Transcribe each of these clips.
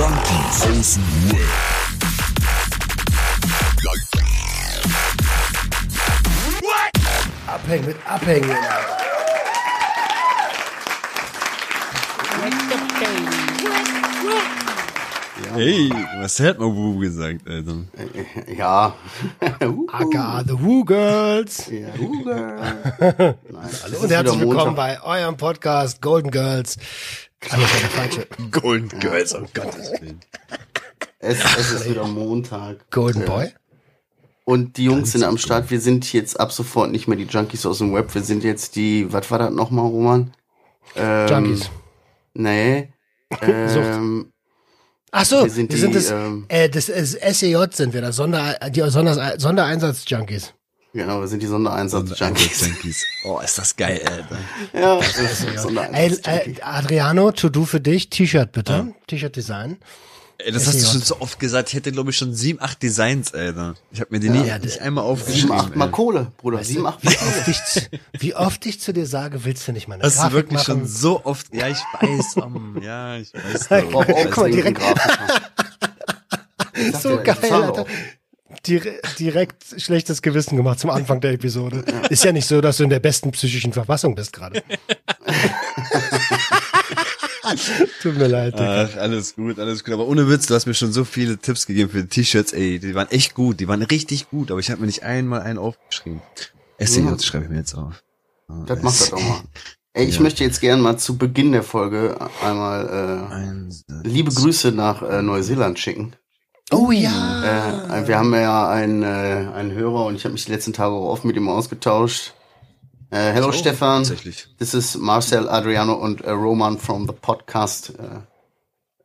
Junkies aus dem Web. Abhängen mit Abhängen. Hey, was hat man Wu gesagt, Alter? Ja. Aka the Woo Girls. ja. Hugo. Nein, Hallo und herzlich willkommen bei eurem Podcast Golden Girls. Das war der falsche. Golden Girls, um Gottes Willen. Es, es ist wieder Montag. Golden Boy. Und die Jungs sind am Start. Wir sind jetzt ab sofort nicht mehr die Junkies aus dem Web. Wir sind jetzt die, was war das nochmal, Roman? Ähm, Junkies. Nee. Ähm, Ach so, wir sind wir sind die, das, ähm, äh, das ist SEJ sind wir, das Sonder, die Sonder, Sondereinsatz-Junkies. Genau, wir sind die Sondereinsatz-Junkies. Junkies. Oh, ist das geil, Alter. Ja, das ist Ey, äh, Adriano, to do für dich, T-Shirt bitte, T-Shirt-Design. Ey, das hast du schon so oft gesagt. Ich hätte, glaube ich, schon sieben, acht Designs, Alter. Ich habe mir die nie, Ja, nicht einmal Sieben, aufgeschrieben. acht Mal ey. Kohle, Bruder. Sieben, acht Mal Wie oft, ich, zu- wie oft ich zu dir sage, willst du nicht mal eine Hast du Grafik wirklich machen? schon so oft, ja, ich weiß, um, ja, ich weiß. Ich brauche auch Guck mal, direkt-. Ich So geil, ich Alter. Dire direkt schlechtes Gewissen gemacht zum Anfang der Episode. Ist ja nicht so, dass du in der besten psychischen Verfassung bist gerade. Tut mir leid. Ach, alles gut, alles gut. Aber ohne Witz, du hast mir schon so viele Tipps gegeben für die T-Shirts, ey. Die waren echt gut, die waren richtig gut, aber ich habe mir nicht einmal einen aufgeschrieben. SCJ Ja. schreibe ich mir jetzt auf. Das macht das auch mal. Ey, ich Ja. möchte jetzt gerne mal zu Beginn der Folge einmal Eins, äh, liebe Grüße nach äh, Neuseeland schicken. Oh ja. Äh, wir haben ja einen, äh, einen Hörer und ich habe mich die letzten Tage auch oft mit ihm ausgetauscht. Äh, hello Oh, Stefan, Tatsächlich. this is Marcel, Adriano und äh, Roman from the podcast äh,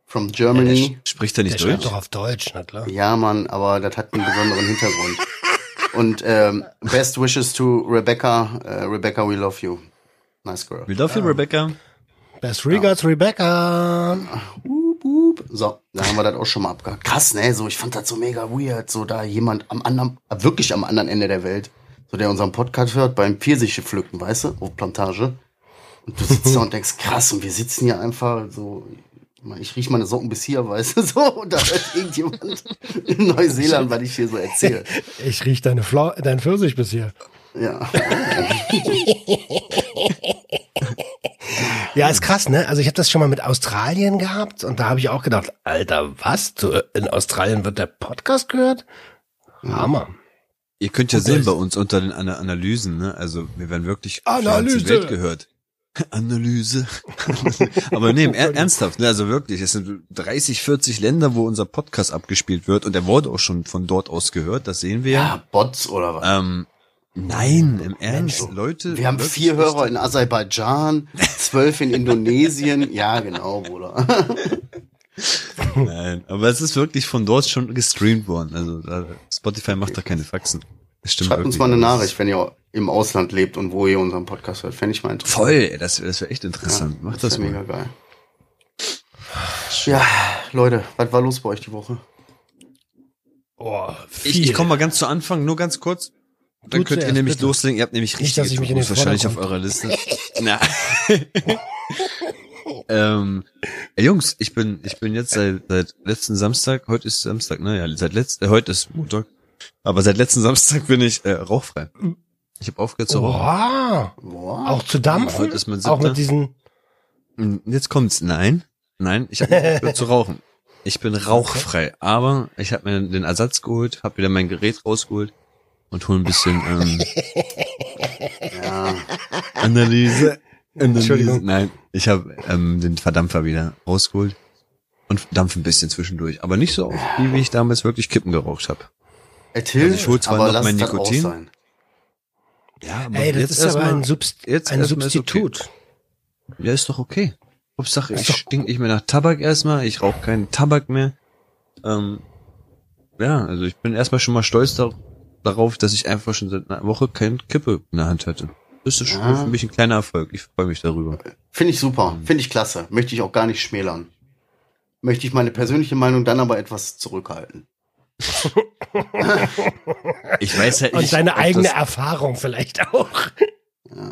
from Der Germany. sch- spricht er Der nicht schreibt Deutsch? doch auf Deutsch, na klar. Ja, Mann, aber das hat einen besonderen Hintergrund. Und ähm, best wishes to Rebecca. Äh, Rebecca, we love you. Nice girl. We love you, Rebecca. Best regards, Rebecca. Wup, wup. So, da haben wir das auch schon mal abgehakt. Krass, ne? So, ich fand das so mega weird, so da jemand am anderen, wirklich am anderen Ende der Welt, so der unseren Podcast hört beim Pfirsiche pflücken, weißt du, auf Plantage. Und du sitzt da und denkst, krass, und wir sitzen hier einfach so, ich mein, ich riech meine Socken bis hier, weißt du, so, und da hört irgendjemand in Neuseeland, was ich hier so erzähle. Ich riech deine Flau dein Pfirsich bis hier. Ja. Ja, ist krass, ne? Also ich habe das schon mal mit Australien gehabt und da habe ich auch gedacht, Alter, was? In Australien wird der Podcast gehört? Hammer. Ihr könnt ja Und sehen bei uns unter den Ana Analysen, ne? Also wir werden wirklich Analyse. Welt gehört. Analyse. Aber nee, er ernsthaft, ne? Also wirklich, es sind 30, 40 Länder, wo unser Podcast abgespielt wird und der wurde auch schon von dort aus gehört, das sehen wir ja. Ja, Bots oder was? Ähm, nein, im Ernst, Menschen. Leute. Wir haben vier Hörer richtig- in Aserbaidschan, zwölf in Indonesien. Ja, genau, Bruder. Nein, aber es ist wirklich von dort schon gestreamt worden. Also Spotify macht da keine Faxen. Das stimmt Schreibt uns wirklich. mal eine Das Nachricht, wenn ihr im Ausland lebt und wo ihr unseren Podcast hört. Fände ich mal interessant. Voll, ey, das, das wäre echt interessant. Macht das, wär mal. mega geil. Ja, Leute, was war los bei euch die Woche? Oh, Ich, ich komme mal ganz zu Anfang, nur ganz kurz. Dann Du könnt ihr nämlich bitte. loslegen. Ihr habt nämlich Nicht, richtig dass ich mich in den wahrscheinlich auf eurer Liste. Na. ähm, ey, Jungs, ich bin ich bin jetzt seit seit letzten Samstag, heute ist Samstag, ne? Ja, seit letzt, äh, heute ist Montag. Aber seit letzten Samstag bin ich äh, rauchfrei. Ich habe aufgehört zu rauchen. Wow. Auch zu dampfen? Heute ist mein Auch mit diesen, Und Jetzt kommt's. Nein, nein, ich habe nicht aufgehört zu rauchen. Ich bin rauchfrei, aber ich habe mir den Ersatz geholt, habe wieder mein Gerät rausgeholt und hol ein bisschen ähm, Ja, Analyse. Analyse. Nein, ich habe ähm, den Verdampfer wieder rausgeholt und dampf ein bisschen zwischendurch, aber nicht so oft, wie wie ich damals wirklich Kippen geraucht habe. Also ich hol zwar aber noch mein Nikotin. Ja, aber ey, das ist aber ein, Subst jetzt ein Substitut. Ja, ist doch okay. Hauptsache, ich stink nicht mehr nach Tabak erstmal, ich rauche keinen Tabak mehr. Ähm, ja, also ich bin erstmal schon mal stolz dar darauf, dass ich einfach schon seit einer Woche keine Kippe in der Hand hatte. Das ist schon Ja. für mich ein kleiner Erfolg. Ich freue mich darüber. Finde ich super, finde ich klasse. Möchte ich auch gar nicht schmälern. Möchte ich meine persönliche Meinung dann aber etwas zurückhalten. Ich weiß halt Und nicht, seine ob eigene das, Erfahrung vielleicht auch.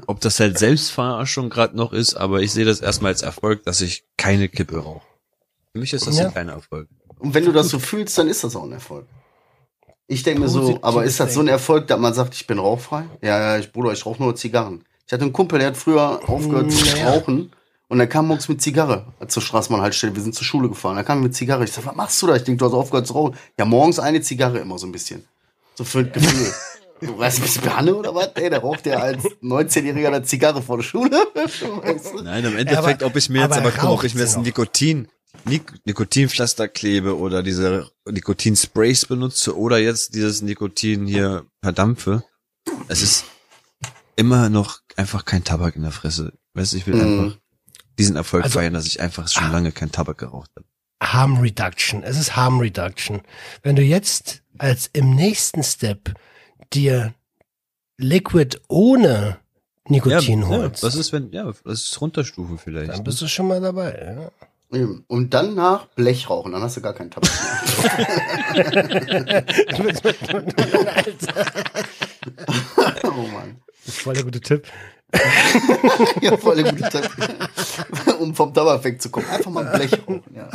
ob das halt Selbstverarschung gerade noch ist, aber ich sehe das erstmal als Erfolg, dass ich keine Kippe rauche. Für mich ist das Ja. ein kleiner Erfolg. Und wenn du das so fühlst, dann ist das auch ein Erfolg. Ich denke mir so, aber ist das so ein. Erfolg, dass man sagt, ich bin rauchfrei? Ja, ja, ich, Bruder, ich rauche nur Zigarren. Ich hatte einen Kumpel, der hat früher aufgehört zu rauchen und dann kam morgens mit Zigarre zur Straßenbahnhaltestelle. Wir sind zur Schule gefahren. Dann kam er mit Zigarre. Ich sag, was machst du da? Ich denke, du hast aufgehört zu rauchen. Ja, morgens eine Zigarre immer so ein bisschen. So für ein Gefühl. Du weißt, bist du Banne oder was? Ey, da raucht der als 19-Jähriger eine Zigarre vor der Schule. Weißt du? Nein, im Endeffekt, aber- ob ich mir jetzt, aber aber ob raucht ich mir jetzt noch? Nikotin, Nik Nikotinpflaster klebe oder diese Nikotinsprays benutze oder jetzt dieses Nikotin hier verdampfe. Es ist immer noch einfach kein Tabak in der Fresse. Weißt du, ich will Mhm. einfach diesen Erfolg Also- feiern, dass ich einfach schon lange kein Tabak geraucht habe. Harm Reduction. Es ist Harm Reduction. Wenn du jetzt als im nächsten Step dir Liquid ohne Nikotin holst, was ist, wenn, ja, das ist Runterstufe vielleicht. dann ne? bist du schon mal dabei. Ja. Eben. Und danach Blech rauchen, dann hast du gar keinen Tabak mehr. oh Mann. Das ist voll der gute Tipp. Ja, voll der gute Tipp. um vom Tabak wegzukommen. Einfach mal Blech rauchen, ja.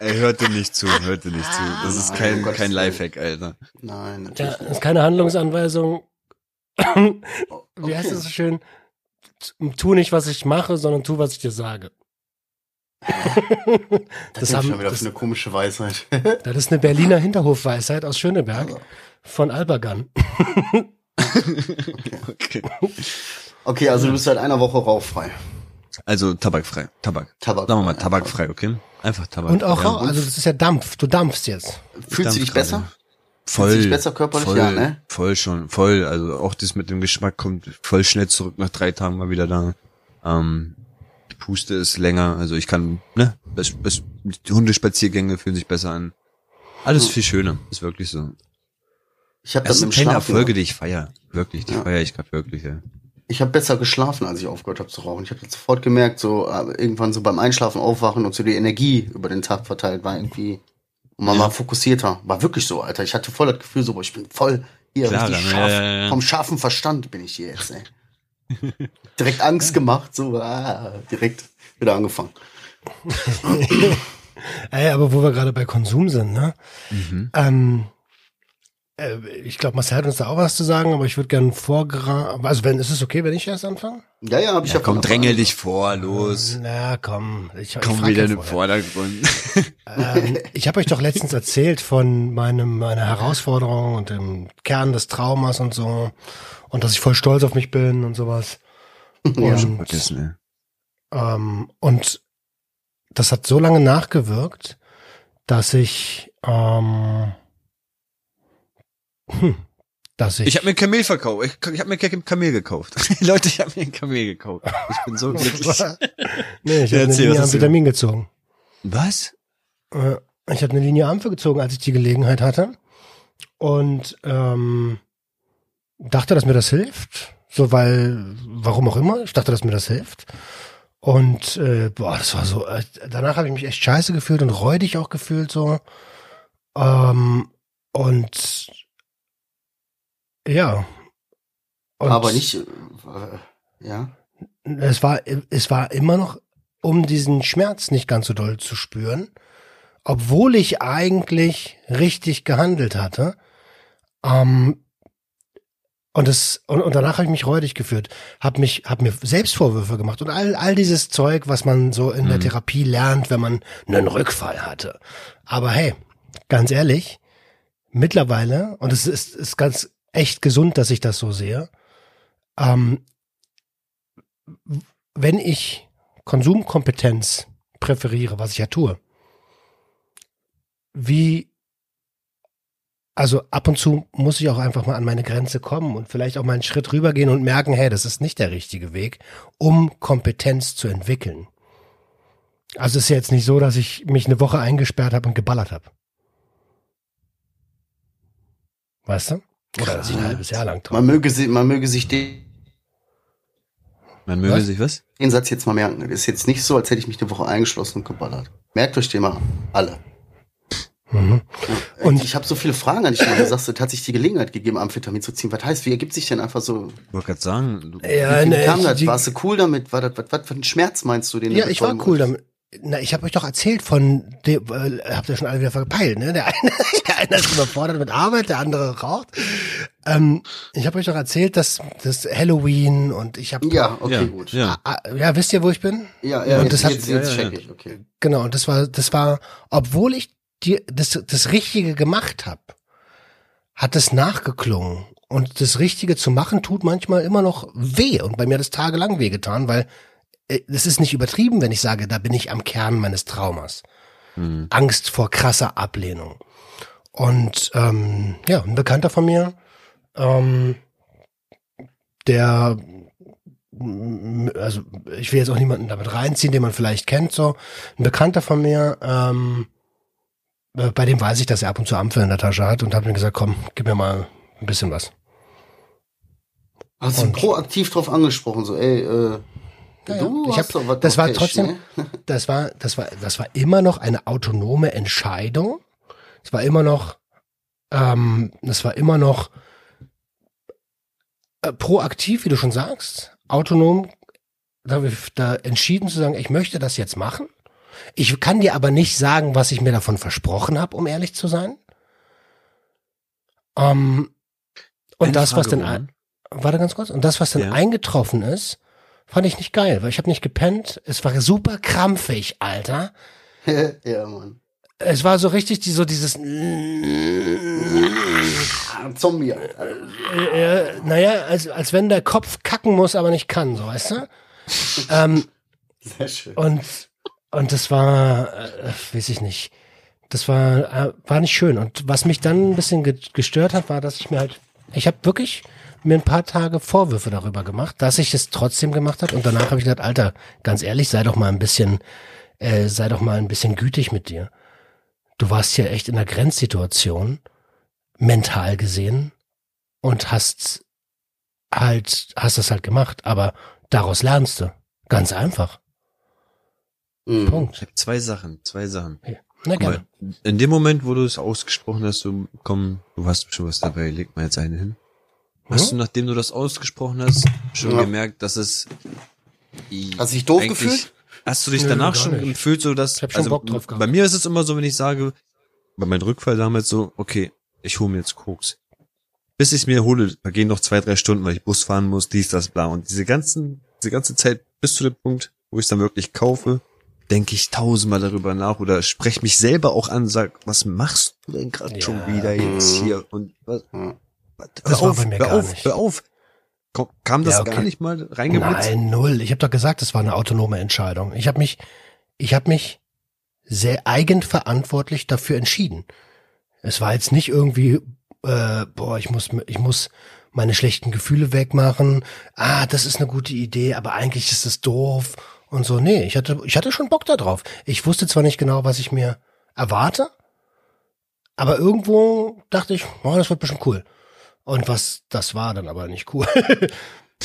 Er hörte nicht zu, hörte nicht zu. Das ist Nein, kein, Gottes kein. Lifehack, Alter. Nein, Ja, natürlich das ist keine Handlungsanweisung. Wie heißt das so schön? Tu nicht, was ich mache, sondern tu, was ich dir sage. Das, das, ist haben, schon wieder das, für eine komische Weisheit. das ist eine Berliner Hinterhofweisheit aus Schöneberg von Albagan. Okay. Okay, also du bist seit einer Woche rauchfrei. Also tabakfrei. Tabak. Tabak. Sagen wir mal tabakfrei, okay? Einfach Tabak. Und auch, ja. rauch, also das ist ja Dampf. Du dampfst jetzt. Fühlst du dich besser? gerade. Voll. Fühlst du dich besser körperlich? Voll, Ja, ne? voll schon, voll. Also auch das mit dem Geschmack kommt voll schnell zurück nach drei Tagen mal wieder da. Ähm, Puste ist länger, also ich kann, ne, das, das, Hundespaziergänge fühlen sich besser an. Alles viel schöner, ist wirklich so. Ich habe Das sind keine Schlafen. Erfolge, die ich feier. Wirklich, die Ja. feier ich gerade wirklich, ja. Ich habe besser geschlafen, als ich aufgehört habe zu rauchen. Ich habe sofort gemerkt, so äh, irgendwann so beim Einschlafen aufwachen und so die Energie über den Tag verteilt war irgendwie und man war fokussierter. War wirklich so, Alter. Ich hatte voll das Gefühl, so, boah, ich bin voll hier Klar, richtig dann, scharf. ja, ja, ja. Vom scharfen Verstand bin ich hier jetzt, ey. Direkt Angst gemacht, so ah, direkt wieder angefangen. Ey, aber wo wir gerade bei Konsum sind, ne? Mhm. Ähm, äh, ich glaube, Marcel hat uns da auch was zu sagen, aber ich würde gerne vorgraben. Also, wenn, ist es okay, wenn ich erst anfange? Ja, ja, habe ich Ja, ja komm, drängel dich vor, los. Na, komm. Ich, Komm wieder in den. Vordergrund. Ähm, ich habe euch doch letztens erzählt von meinem meiner Herausforderung und dem Kern des Traumas und so und dass ich voll stolz auf mich bin und sowas. Ja. Und, Vergessen, ähm, und das hat so lange nachgewirkt, dass ich ähm, hm, dass ich, Ich habe mir ein Kamel verkauft. Ich, ich habe mir ein Kamel gekauft. Leute, ich habe mir ein Kamel gekauft. Ich bin so glücklich. nee, ich habe eine Linie am Vitamin gezogen. Was? Äh, Ich habe eine Linie Ampel gezogen, als ich die Gelegenheit hatte. Und ähm, dachte, dass mir das hilft. So, weil, warum auch immer, ich dachte, dass mir das hilft. Und äh, boah, das war so, äh, danach habe ich mich echt scheiße gefühlt und räudig auch gefühlt so. Ähm, und ja. Und Aber nicht, äh, ja. es war, es war immer noch, um diesen Schmerz nicht ganz so doll zu spüren, obwohl ich eigentlich richtig gehandelt hatte. Ähm, und, es, und, und danach habe ich mich räudig gefühlt, habe mich, habe mir Selbstvorwürfe gemacht und all, all dieses Zeug, was man so in der Mhm. Therapie lernt, wenn man einen Rückfall hatte. Aber hey, ganz ehrlich, mittlerweile, und es ist, ist ganz echt gesund, dass ich das so sehe, ähm, wenn ich Konsumkompetenz präferiere, was ich ja tue, wie, also ab und zu muss ich auch einfach mal an meine Grenze kommen und vielleicht auch mal einen Schritt rübergehen und merken, hey, das ist nicht der richtige Weg, um Kompetenz zu entwickeln. Also ist jetzt nicht so, dass ich mich eine Woche eingesperrt habe und geballert habe. Weißt du? Oder ein halbes Jahr lang drauf. Man möge, sie, man möge sich den, Man möge Was? sich was? den Satz jetzt mal merken. Das ist jetzt nicht so, als hätte ich mich eine Woche eingeschlossen und geballert. Merkt euch den mal alle. Mhm. Und ich habe so viele Fragen an dich. weil Du sagst, es hat sich die Gelegenheit gegeben, Amphetamin zu ziehen. Was heißt, wie ergibt sich denn einfach so? Ich wollte gerade sagen, du, Ja, wie ne, kam ich- das? die- Warst du cool damit? War das, was, was für ein Schmerz meinst du? Den du Ja, ich war cool damit. Na, ich habe euch doch erzählt von dem, äh, habt ihr schon alle wieder verpeilt, ne? Der eine, der eine ist überfordert mit Arbeit, der andere raucht. Ähm, ich habe euch doch erzählt, dass das Halloween und ich habe Ja, okay, ja, gut. Ja. Ah, ja, wisst ihr, wo ich bin? Ja, ja, Und jetzt, das hat- jetzt, jetzt ja, ja, check ich, okay. Genau, und das war, das war, obwohl ich die, das, das Richtige gemacht habe, hat es nachgeklungen. Und das Richtige zu machen tut manchmal immer noch weh. Und bei mir hat es tagelang wehgetan, weil äh, es ist nicht übertrieben, wenn ich sage, da bin ich am Kern meines Traumas. Hm. Angst vor krasser Ablehnung. Und ähm, ja, ein Bekannter von mir, ähm, der also ich will jetzt auch niemanden damit reinziehen, den man vielleicht kennt, so ein Bekannter von mir, ähm, äh, bei dem weiß ich, dass er ab und zu Ampel in der Tasche hat und habe mir gesagt, komm, gib mir mal ein bisschen was. Hast du proaktiv drauf angesprochen, so, ey, äh, Ja, du. Ich hast hab- doch was das war trotzdem, ne? das war, das war, das war immer noch eine autonome Entscheidung. Es war immer noch, ähm, es war immer noch äh, proaktiv, wie du schon sagst, autonom, da, da entschieden zu sagen, ich möchte das jetzt machen. Ich kann dir aber nicht sagen, was ich mir davon versprochen habe, um ehrlich zu sein. Ähm, und Eine das, was Frage, dann, Roman. ein- warte ganz kurz, und das, was dann Ja. eingetroffen ist, fand ich nicht geil, weil ich habe nicht gepennt. Es war super krampfig, Alter. ja, Mann. Es war so richtig die, so dieses, Zombie, Alter. äh, naja, als, als wenn der Kopf kacken muss, aber nicht kann, so, weißt du? ähm, Sehr schön. und, und das war, äh, weiß ich nicht, das war, äh, war nicht schön. Und was mich dann ein bisschen ge gestört hat, war, dass ich mir halt, ich habe wirklich mir ein paar Tage Vorwürfe darüber gemacht, dass ich es trotzdem gemacht habe. Und danach habe ich gedacht, Alter, ganz ehrlich, sei doch mal ein bisschen, äh, sei doch mal ein bisschen gütig mit dir. Du warst hier echt in einer Grenzsituation, mental gesehen, und hast halt, hast das halt gemacht. Aber daraus lernst du. Ganz einfach. Mhm. Ich Punkt. habe zwei Sachen, zwei Sachen. Na Guck gerne. mal, in dem Moment, wo du es ausgesprochen hast, so, komm, du hast schon was dabei, leg mal jetzt eine hin. Hast du, nachdem du das ausgesprochen hast, schon Ja. gemerkt, dass es Hast du dich doof gefühlt? Hast du dich Nö, danach schon nicht. gefühlt, so dass Ich hab schon Bock drauf gehabt. bei mir ist es immer so, wenn ich sage, bei meinem Rückfall damals so, okay, ich hole mir jetzt Koks. Bis ich mir hole, da gehen noch zwei, drei Stunden, weil ich Bus fahren muss, dies, das, bla. Und diese ganzen, diese ganze Zeit bis zu dem Punkt, wo ich es dann wirklich kaufe, denke ich tausendmal darüber nach oder spreche mich selber auch an, sag, was machst du denn gerade Ja. schon wieder jetzt Mhm. hier? Und was, Ja. was, Das hör war auf, bei mir gar auf, nicht. hör auf. Kam das Ja, okay. gar nicht mal reingeblitzt? Nein, null. Ich habe doch gesagt, es war eine autonome Entscheidung. Ich habe mich, ich habe mich sehr eigenverantwortlich dafür entschieden. Es war jetzt nicht irgendwie, äh, boah, ich muss, ich muss meine schlechten Gefühle wegmachen. Ah, das ist eine gute Idee, aber eigentlich ist es doof und so. Nee, ich hatte, ich hatte schon Bock da drauf. Ich wusste zwar nicht genau, was ich mir erwarte, aber irgendwo dachte ich, oh, das wird bestimmt cool. Und was das war dann aber nicht cool.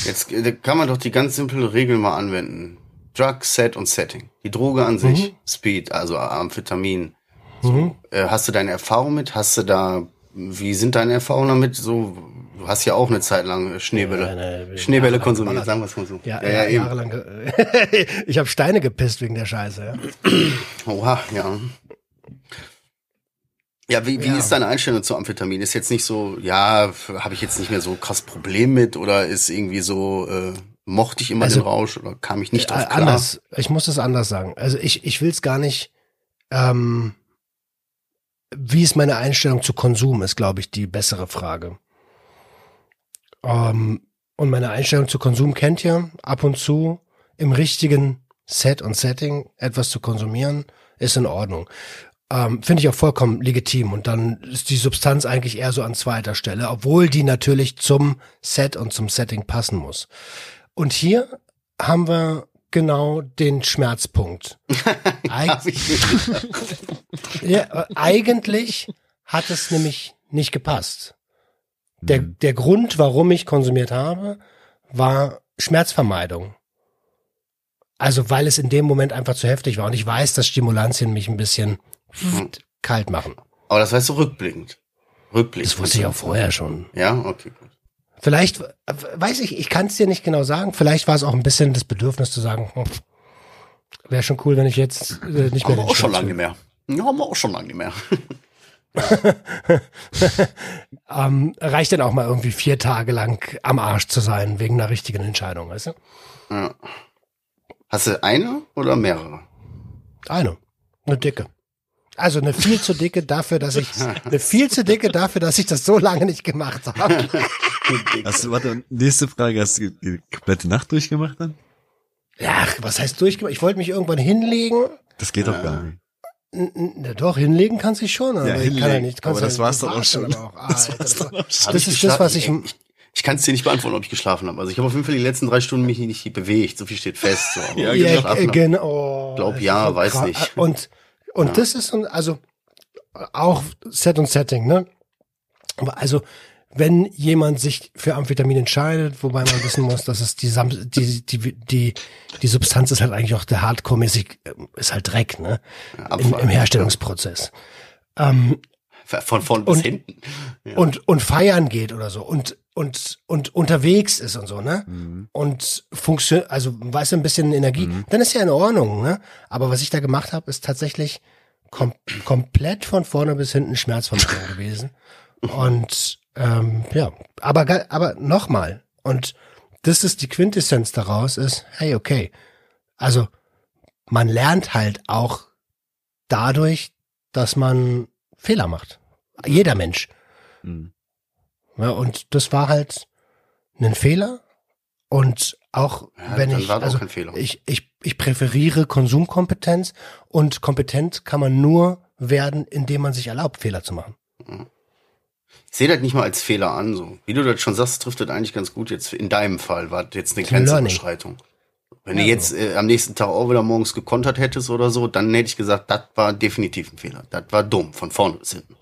Jetzt äh, kann man doch die ganz simple Regel mal anwenden. Drug, Set und Setting. Die Droge an sich, Speed, also Amphetamin. mhm. Äh, hast du deine Erfahrung mit? Hast du da, wie sind deine Erfahrungen damit? So, du hast ja auch eine Zeit lang Schneebälle. Ja, ne, Schneebälle konsumiert, geballert. sagen wir es mal so. Ja, ja, ja, jahrelang. ich habe Steine gepisst wegen der Scheiße. Ja. Oha, ja. Ja, wie, wie Ja. ist deine Einstellung zu Amphetamin? Ist jetzt nicht so, ja, habe ich jetzt nicht mehr so krass Problem mit oder ist irgendwie so, äh, mochte ich immer Also, den Rausch oder kam ich nicht drauf Äh, klar? anders. Ich muss das anders sagen. Also ich, ich will es gar nicht. Ähm, wie ist meine Einstellung zu Konsum, ist, glaube ich, die bessere Frage. Ähm, und meine Einstellung zu Konsum kennt ihr ab und zu im richtigen Set und Setting etwas zu konsumieren, ist in Ordnung. Ähm, Finde ich auch vollkommen legitim. Und dann ist die Substanz eigentlich eher so an zweiter Stelle, obwohl die natürlich zum Set und zum Setting passen muss. Und hier haben wir genau den Schmerzpunkt. Eig ja, eigentlich hat es nämlich nicht gepasst. Der, der Grund, warum ich konsumiert habe, war Schmerzvermeidung. Also weil es in dem Moment einfach zu heftig war. Und ich weiß, dass Stimulantien mich ein bisschen kalt machen. Aber das weißt du rückblickend. Rückblickend. Das wusste ich auch vorher schon. Ja, okay, gut. Vielleicht, weiß ich, ich kann es dir nicht genau sagen. Vielleicht war es auch ein bisschen das Bedürfnis zu sagen, hm, Wäre schon cool, wenn ich jetzt äh, nicht mehr Haben wir auch schon lange mehr. Ja, haben wir auch schon lange nicht mehr. ähm, reicht dann auch mal irgendwie vier Tage lang am Arsch zu sein, wegen einer richtigen Entscheidung, weißt du? Ja. Hast du eine oder mehrere? Eine. Eine dicke. Also eine viel zu dicke dafür, dass ich, eine viel zu dicke dafür, dass ich das so lange nicht gemacht habe. Hast du, warte, nächste Frage, hast du die komplette Nacht durchgemacht dann? Ja, was heißt durchgemacht? Ich wollte mich irgendwann hinlegen. Das geht doch gar nicht. N- n- Na doch, hinlegen kannst du schon, aber Ja, ich kann ja hinlegen. nicht. Aber ja das war's nicht auch schon. aber Das Alter, war's dann auch schon. Das ich ist das, was ich, ich, ich kann es dir nicht beantworten, ob ich geschlafen habe. Also ich habe auf jeden Fall die letzten drei Stunden mich nicht bewegt. So viel steht fest. So. Ja, ich ja, äh, genau. Glaub Das ja, ist so weiß nicht. Und, und Ja. das ist ein- also, auch Set und Setting, ne? Aber also, wenn jemand sich für Amphetamin entscheidet, wobei man wissen muss, dass es die, Sam die, die, die, die Substanz ist halt eigentlich auch der Hardcore-mäßig, äh, ist halt Dreck, ne? Im, im Herstellungsprozess. Ähm, Von vorn bis Und- hinten. Ja. und, und feiern geht oder so und, und, und unterwegs ist und so, ne? Mhm. Und funktioniert, also weißt du, ein bisschen Energie, dann ist ja in Ordnung, ne? Aber was ich da gemacht habe, ist tatsächlich kom komplett von vorne bis hinten Schmerzvermittlung gewesen. Und ähm, ja, aber aber nochmal. Und das ist die Quintessenz daraus, ist, hey, okay. Also man lernt halt auch dadurch, dass man Fehler macht. Jeder Mensch. Mhm. Ja, und das war halt ein Fehler. Und auch Ja, wenn ich, auch also kein Fehler. ich, ich, ich präferiere Konsumkompetenz und kompetent kann man nur werden, indem man sich erlaubt, Fehler zu machen. Ich sehe das nicht mal als Fehler an. So. Wie du das schon sagst, trifft das eigentlich ganz gut. Jetzt in deinem Fall war das jetzt eine. Grenzüberschreitung. Wenn Ja, du jetzt äh, am nächsten Tag auch wieder morgens gekontert hättest oder so, dann hätte ich gesagt, das war definitiv ein Fehler. Das war dumm, von vorne bis hinten.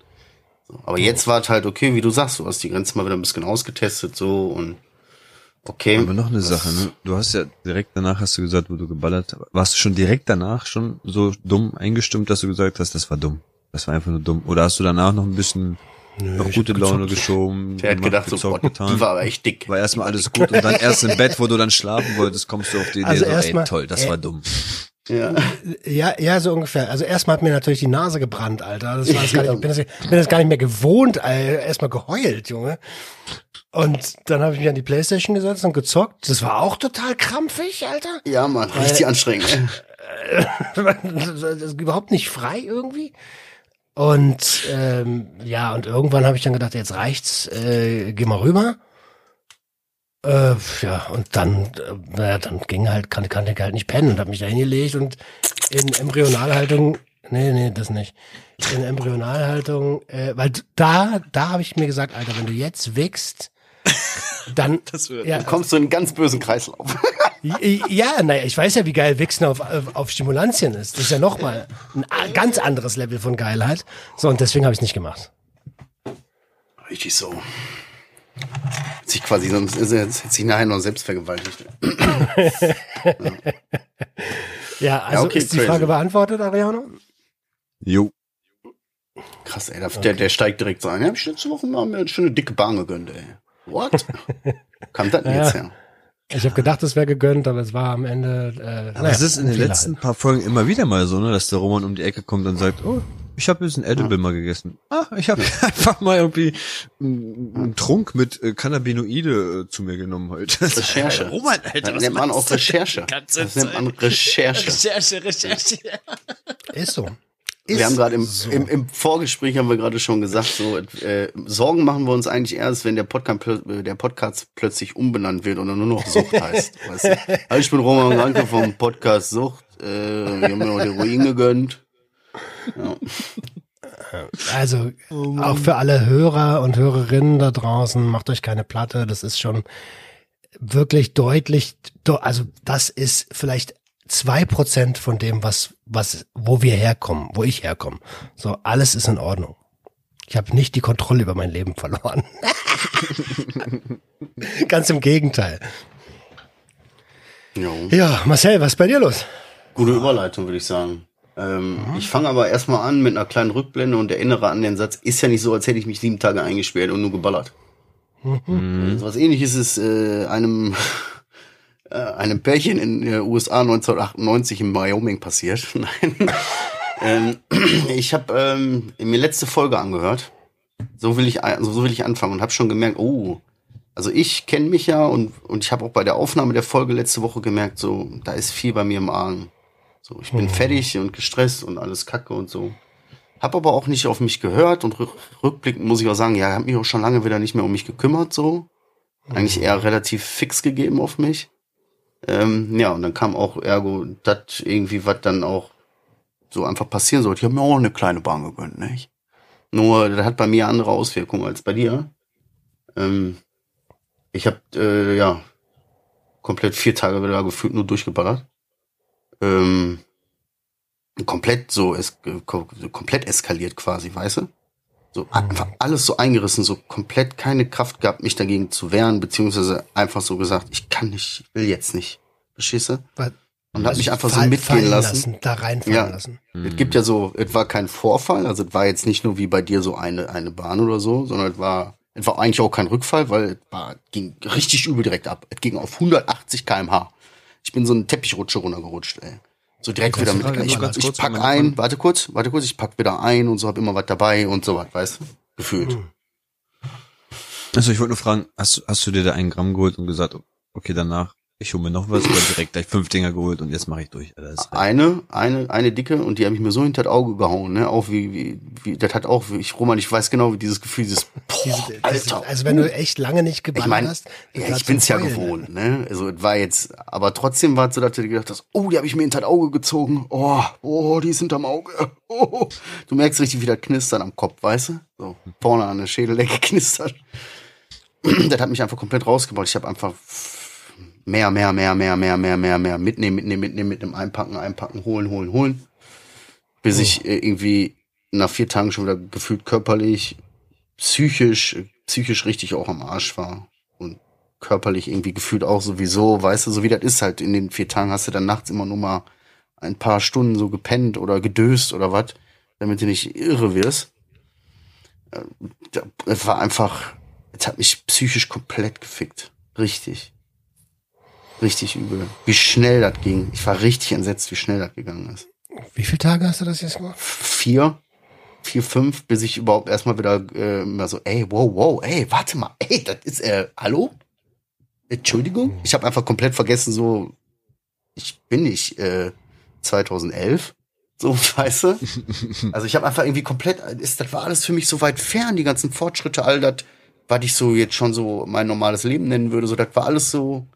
Aber jetzt war es halt okay, wie du sagst, du hast die Grenze mal wieder ein bisschen ausgetestet so und okay. Aber noch eine Sache, ne? Du hast ja direkt danach hast du gesagt, wo du geballert hast. Warst du schon direkt danach schon so dumm eingestimmt, dass du gesagt hast, das war dumm? Das war einfach nur dumm. Oder hast du danach noch ein bisschen noch ich gute Laune geschoben? Der hat gedacht, so, boah, getan? die war aber echt dick. war erstmal alles gut und dann erst im Bett, wo du dann schlafen wolltest, kommst du auf die Idee, Also so, ey, toll, das äh, war dumm. Ja. Ja, ja, so ungefähr. Also erstmal hat mir natürlich die Nase gebrannt, Alter. Das war das gar nicht, ich bin das, bin das gar nicht mehr gewohnt, Alter. Erstmal geheult, Junge. Und dann habe ich mich an die Playstation gesetzt und gezockt. Das war auch total krampfig, Alter. ja, Mann, richtig anstrengend. das ist überhaupt nicht frei irgendwie. Und ähm, ja, und irgendwann habe ich dann gedacht, jetzt reicht's, äh, geh mal rüber. Äh, ja, und dann, äh, naja, dann ging halt, kann, kann ich halt nicht pennen und habe mich da hingelegt und in Embryonalhaltung, nee, nee, das nicht. In Embryonalhaltung, äh, weil da, da habe ich mir gesagt, Alter, wenn du jetzt wickst, dann, ja, Du kommst so in einen ganz bösen Kreislauf. ja, naja, ich weiß ja, wie geil Wichsen auf, auf, Stimulantien ist. Das ist ja nochmal ein a- ganz anderes Level von Geilheit. So, und deswegen habe ich es nicht gemacht. Richtig so. Hat sich quasi sonst ist er jetzt hat sich nachher noch selbst vergewaltigt. Ja, also okay, ist die crazy. Frage beantwortet, Ariano? Jo. Krass, ey, der, der, der steigt direkt so ein. Ja, hab ich letzte Woche mal mir eine schöne dicke Bahn gegönnt, ey. What? Kam das denn jetzt her? Ich habe gedacht, es wäre gegönnt, aber es war am Ende. Äh, Aber naja, es ist in den Fehler letzten halt. paar Folgen immer wieder mal so, ne, dass der Roman um die Ecke kommt und sagt, oh, ich habe jetzt ein Edible mal gegessen. Ah, ich habe einfach mal irgendwie einen einen Trunk mit äh, Cannabinoide äh, zu mir genommen heute. Recherche. Roman, Alter, Das nennt man auch Recherche. Das nennt man? Recherche. Recherche, Recherche. Ist so. Ist Wir haben gerade im, so. im, im Vorgespräch haben wir gerade schon gesagt, so äh, Sorgen machen wir uns eigentlich erst, wenn der Podcast, äh, der Podcast plötzlich umbenannt wird oder nur noch Sucht heißt. weißt du? Also ich bin Roman Ranke vom Podcast Sucht. Äh, wir haben mir noch Heroin gegönnt. Ja. Also Oh auch für alle Hörer und Hörerinnen da draußen, macht euch keine Platte. Das ist schon wirklich deutlich, also das ist vielleicht zwei Prozent von dem, was, was, wo wir herkommen, wo ich herkomme. So, alles ist in Ordnung. Ich habe nicht die Kontrolle über mein Leben verloren. Ganz im Gegenteil. Jo. Ja, Marcel, was ist bei dir los? Gute Überleitung, würde ich sagen. Ähm, Ich fange aber erstmal an mit einer kleinen Rückblende und erinnere an den Satz, ist ja nicht so, als hätte ich mich sieben Tage eingesperrt und nur geballert. Also was ähnliches ist äh, einem äh, einem Pärchen in den USA 1998 in Wyoming passiert. Nein. ähm, ich habe ähm, mir letzte Folge angehört. So will ich also so will ich anfangen und habe schon gemerkt, oh, also ich kenne mich ja und und ich habe auch bei der Aufnahme der Folge letzte Woche gemerkt, so da ist viel bei mir im Argen. So, ich bin Mhm. fertig und gestresst und alles Kacke und so. Hab aber auch nicht auf mich gehört und rück- rückblickend muss ich auch sagen, ja, hab mich auch schon lange wieder nicht mehr um mich gekümmert, so. Eigentlich eher relativ fix gegeben auf mich. Ähm, ja, und dann kam auch ergo das irgendwie, was dann auch so einfach passieren sollte. Ich habe mir auch eine kleine Bahn gegönnt, nicht? Nur, das hat bei mir andere Auswirkungen als bei dir. Ähm, ich habe äh, ja komplett vier Tage wieder gefühlt nur durchgeballert. Ähm, komplett so, es, so komplett eskaliert quasi, weißt du? So einfach alles so eingerissen, so komplett keine Kraft gehabt, mich dagegen zu wehren, beziehungsweise einfach so gesagt, ich kann nicht, ich will jetzt nicht. Verstehst du? Weil- Und hab mich einfach so mitgehen fallen lassen. Da reinfallen Ja. lassen. Es gibt ja so, es war kein Vorfall, also es war jetzt nicht nur wie bei dir so eine, eine Bahn oder so, sondern es war, es war eigentlich auch kein Rückfall, weil es war, ging richtig übel direkt ab. Es ging auf 180 kmh. Ich bin so eine Teppich-Rutsche runtergerutscht, ey. So direkt wieder mit. Ich, ich pack ein, warte kurz, warte kurz, ich pack wieder ein und so, hab immer was dabei und so was, weißt du? Gefühlt. Hm. Also ich wollte nur fragen, hast, du- hast du dir da einen Gramm geholt und gesagt, okay, danach, ich hole mir noch was oder direkt gleich fünf Dinger geholt und jetzt mache ich durch. Alter, Eine, eine, eine dicke und die habe ich mir so hinter das Auge gehauen, ne? Auch wie, wie, wie, das hat auch, wie- ich, Roman, ich weiß genau, wie dieses Gefühl, dieses, boah, Diese, diese, Alter. also wenn du echt lange nicht geballert Ich meine, hast, ja, ich bin's ja Heulen, gewohnt, ne? Also es war jetzt, aber trotzdem war es so, dass du dir gedacht hast, oh, die habe ich mir hinter das Auge gezogen. Oh, oh, die ist hinterm Auge. Oh. Du merkst richtig, wie das Knistern am Kopf, weißt du? So, vorne an der Schädeldecke knistert. das hat mich einfach komplett rausgebaut. Ich habe einfach mehr, mehr, mehr, mehr, mehr, mehr, mehr, mehr mitnehmen, mitnehmen, mitnehmen, mitnehmen, einpacken, einpacken, holen, holen, holen. Bis ich äh, irgendwie nach vier Tagen schon wieder gefühlt körperlich, psychisch, psychisch richtig auch am Arsch war. Und körperlich irgendwie gefühlt auch sowieso, weißt du, so wie das ist halt. In den vier Tagen hast du dann nachts immer nur mal ein paar Stunden so gepennt oder gedöst oder was, damit du nicht irre wirst. Äh, da- Es war einfach, es hat mich psychisch komplett gefickt. Richtig. Richtig übel. Wie schnell das ging. Ich war richtig entsetzt, wie schnell das gegangen ist. Wie viele Tage hast du das jetzt gemacht? Vier, vier, fünf, bis ich überhaupt erstmal wieder äh, mal so, ey, wow, wow, ey, warte mal, ey, das ist, äh, hallo? Entschuldigung? Ich habe einfach komplett vergessen, so, ich bin nicht äh, 2011, so, weißt du? Also ich habe einfach irgendwie komplett, ist, das war alles für mich so weit fern, die ganzen Fortschritte, all das, was ich so jetzt schon so mein normales Leben nennen würde, so, das war alles so,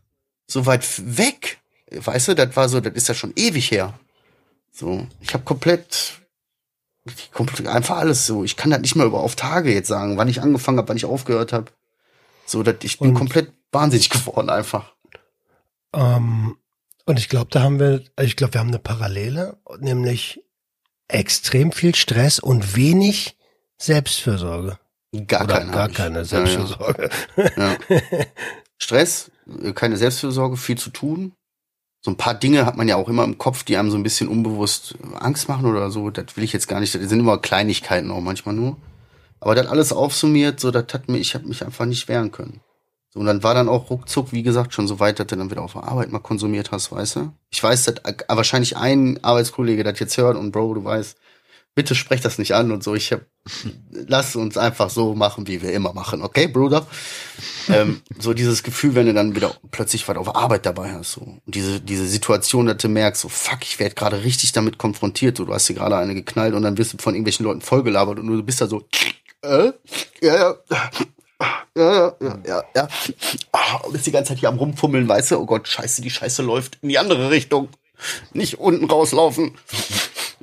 so weit weg. Weißt du, das war so, das ist ja schon ewig her. So, ich habe komplett, komplett einfach alles so. Ich kann das nicht mal über auf Tage jetzt sagen, wann ich angefangen habe, wann ich aufgehört habe. So, dass ich bin Und- komplett wahnsinnig geworden einfach. Ähm, und ich glaube, da haben wir, ich glaube, wir haben eine Parallele, nämlich extrem viel Stress und wenig Selbstfürsorge. Gar Oder keine. gar keine Ja, Selbstfürsorge. Ja, ja. Stress, äh, keine Selbstfürsorge, viel zu tun. So ein paar Dinge hat man ja auch immer im Kopf, die einem so ein bisschen unbewusst Angst machen oder so. Das will ich jetzt gar nicht. Das sind immer Kleinigkeiten auch manchmal nur. Aber das alles aufsummiert, so das hat mir, ich habe mich einfach nicht wehren können. So, und dann war dann auch ruckzuck, wie gesagt, schon so weit, dass du dann wieder auf der Arbeit mal konsumiert hast, weißt du? Ich weiß, dass äh, wahrscheinlich ein Arbeitskollege das jetzt hört und Bro, du weißt, bitte sprech das nicht an und so. Ich hab, lass uns einfach so machen, wie wir immer machen, okay, Bruder? ähm, so dieses Gefühl, wenn du dann wieder plötzlich was auf Arbeit dabei hast, so. Und diese, diese Situation, dass du merkst, so, fuck, ich werde gerade richtig damit konfrontiert, so, du hast dir gerade eine geknallt und dann wirst du von irgendwelchen Leuten vollgelabert und du bist da so, äh, ja, ja, ja, ja, ja, ja, ja. Ah, Und ist die ganze Zeit hier am rumfummeln, weißt du, oh Gott, scheiße, die Scheiße läuft in die andere Richtung. Nicht unten rauslaufen.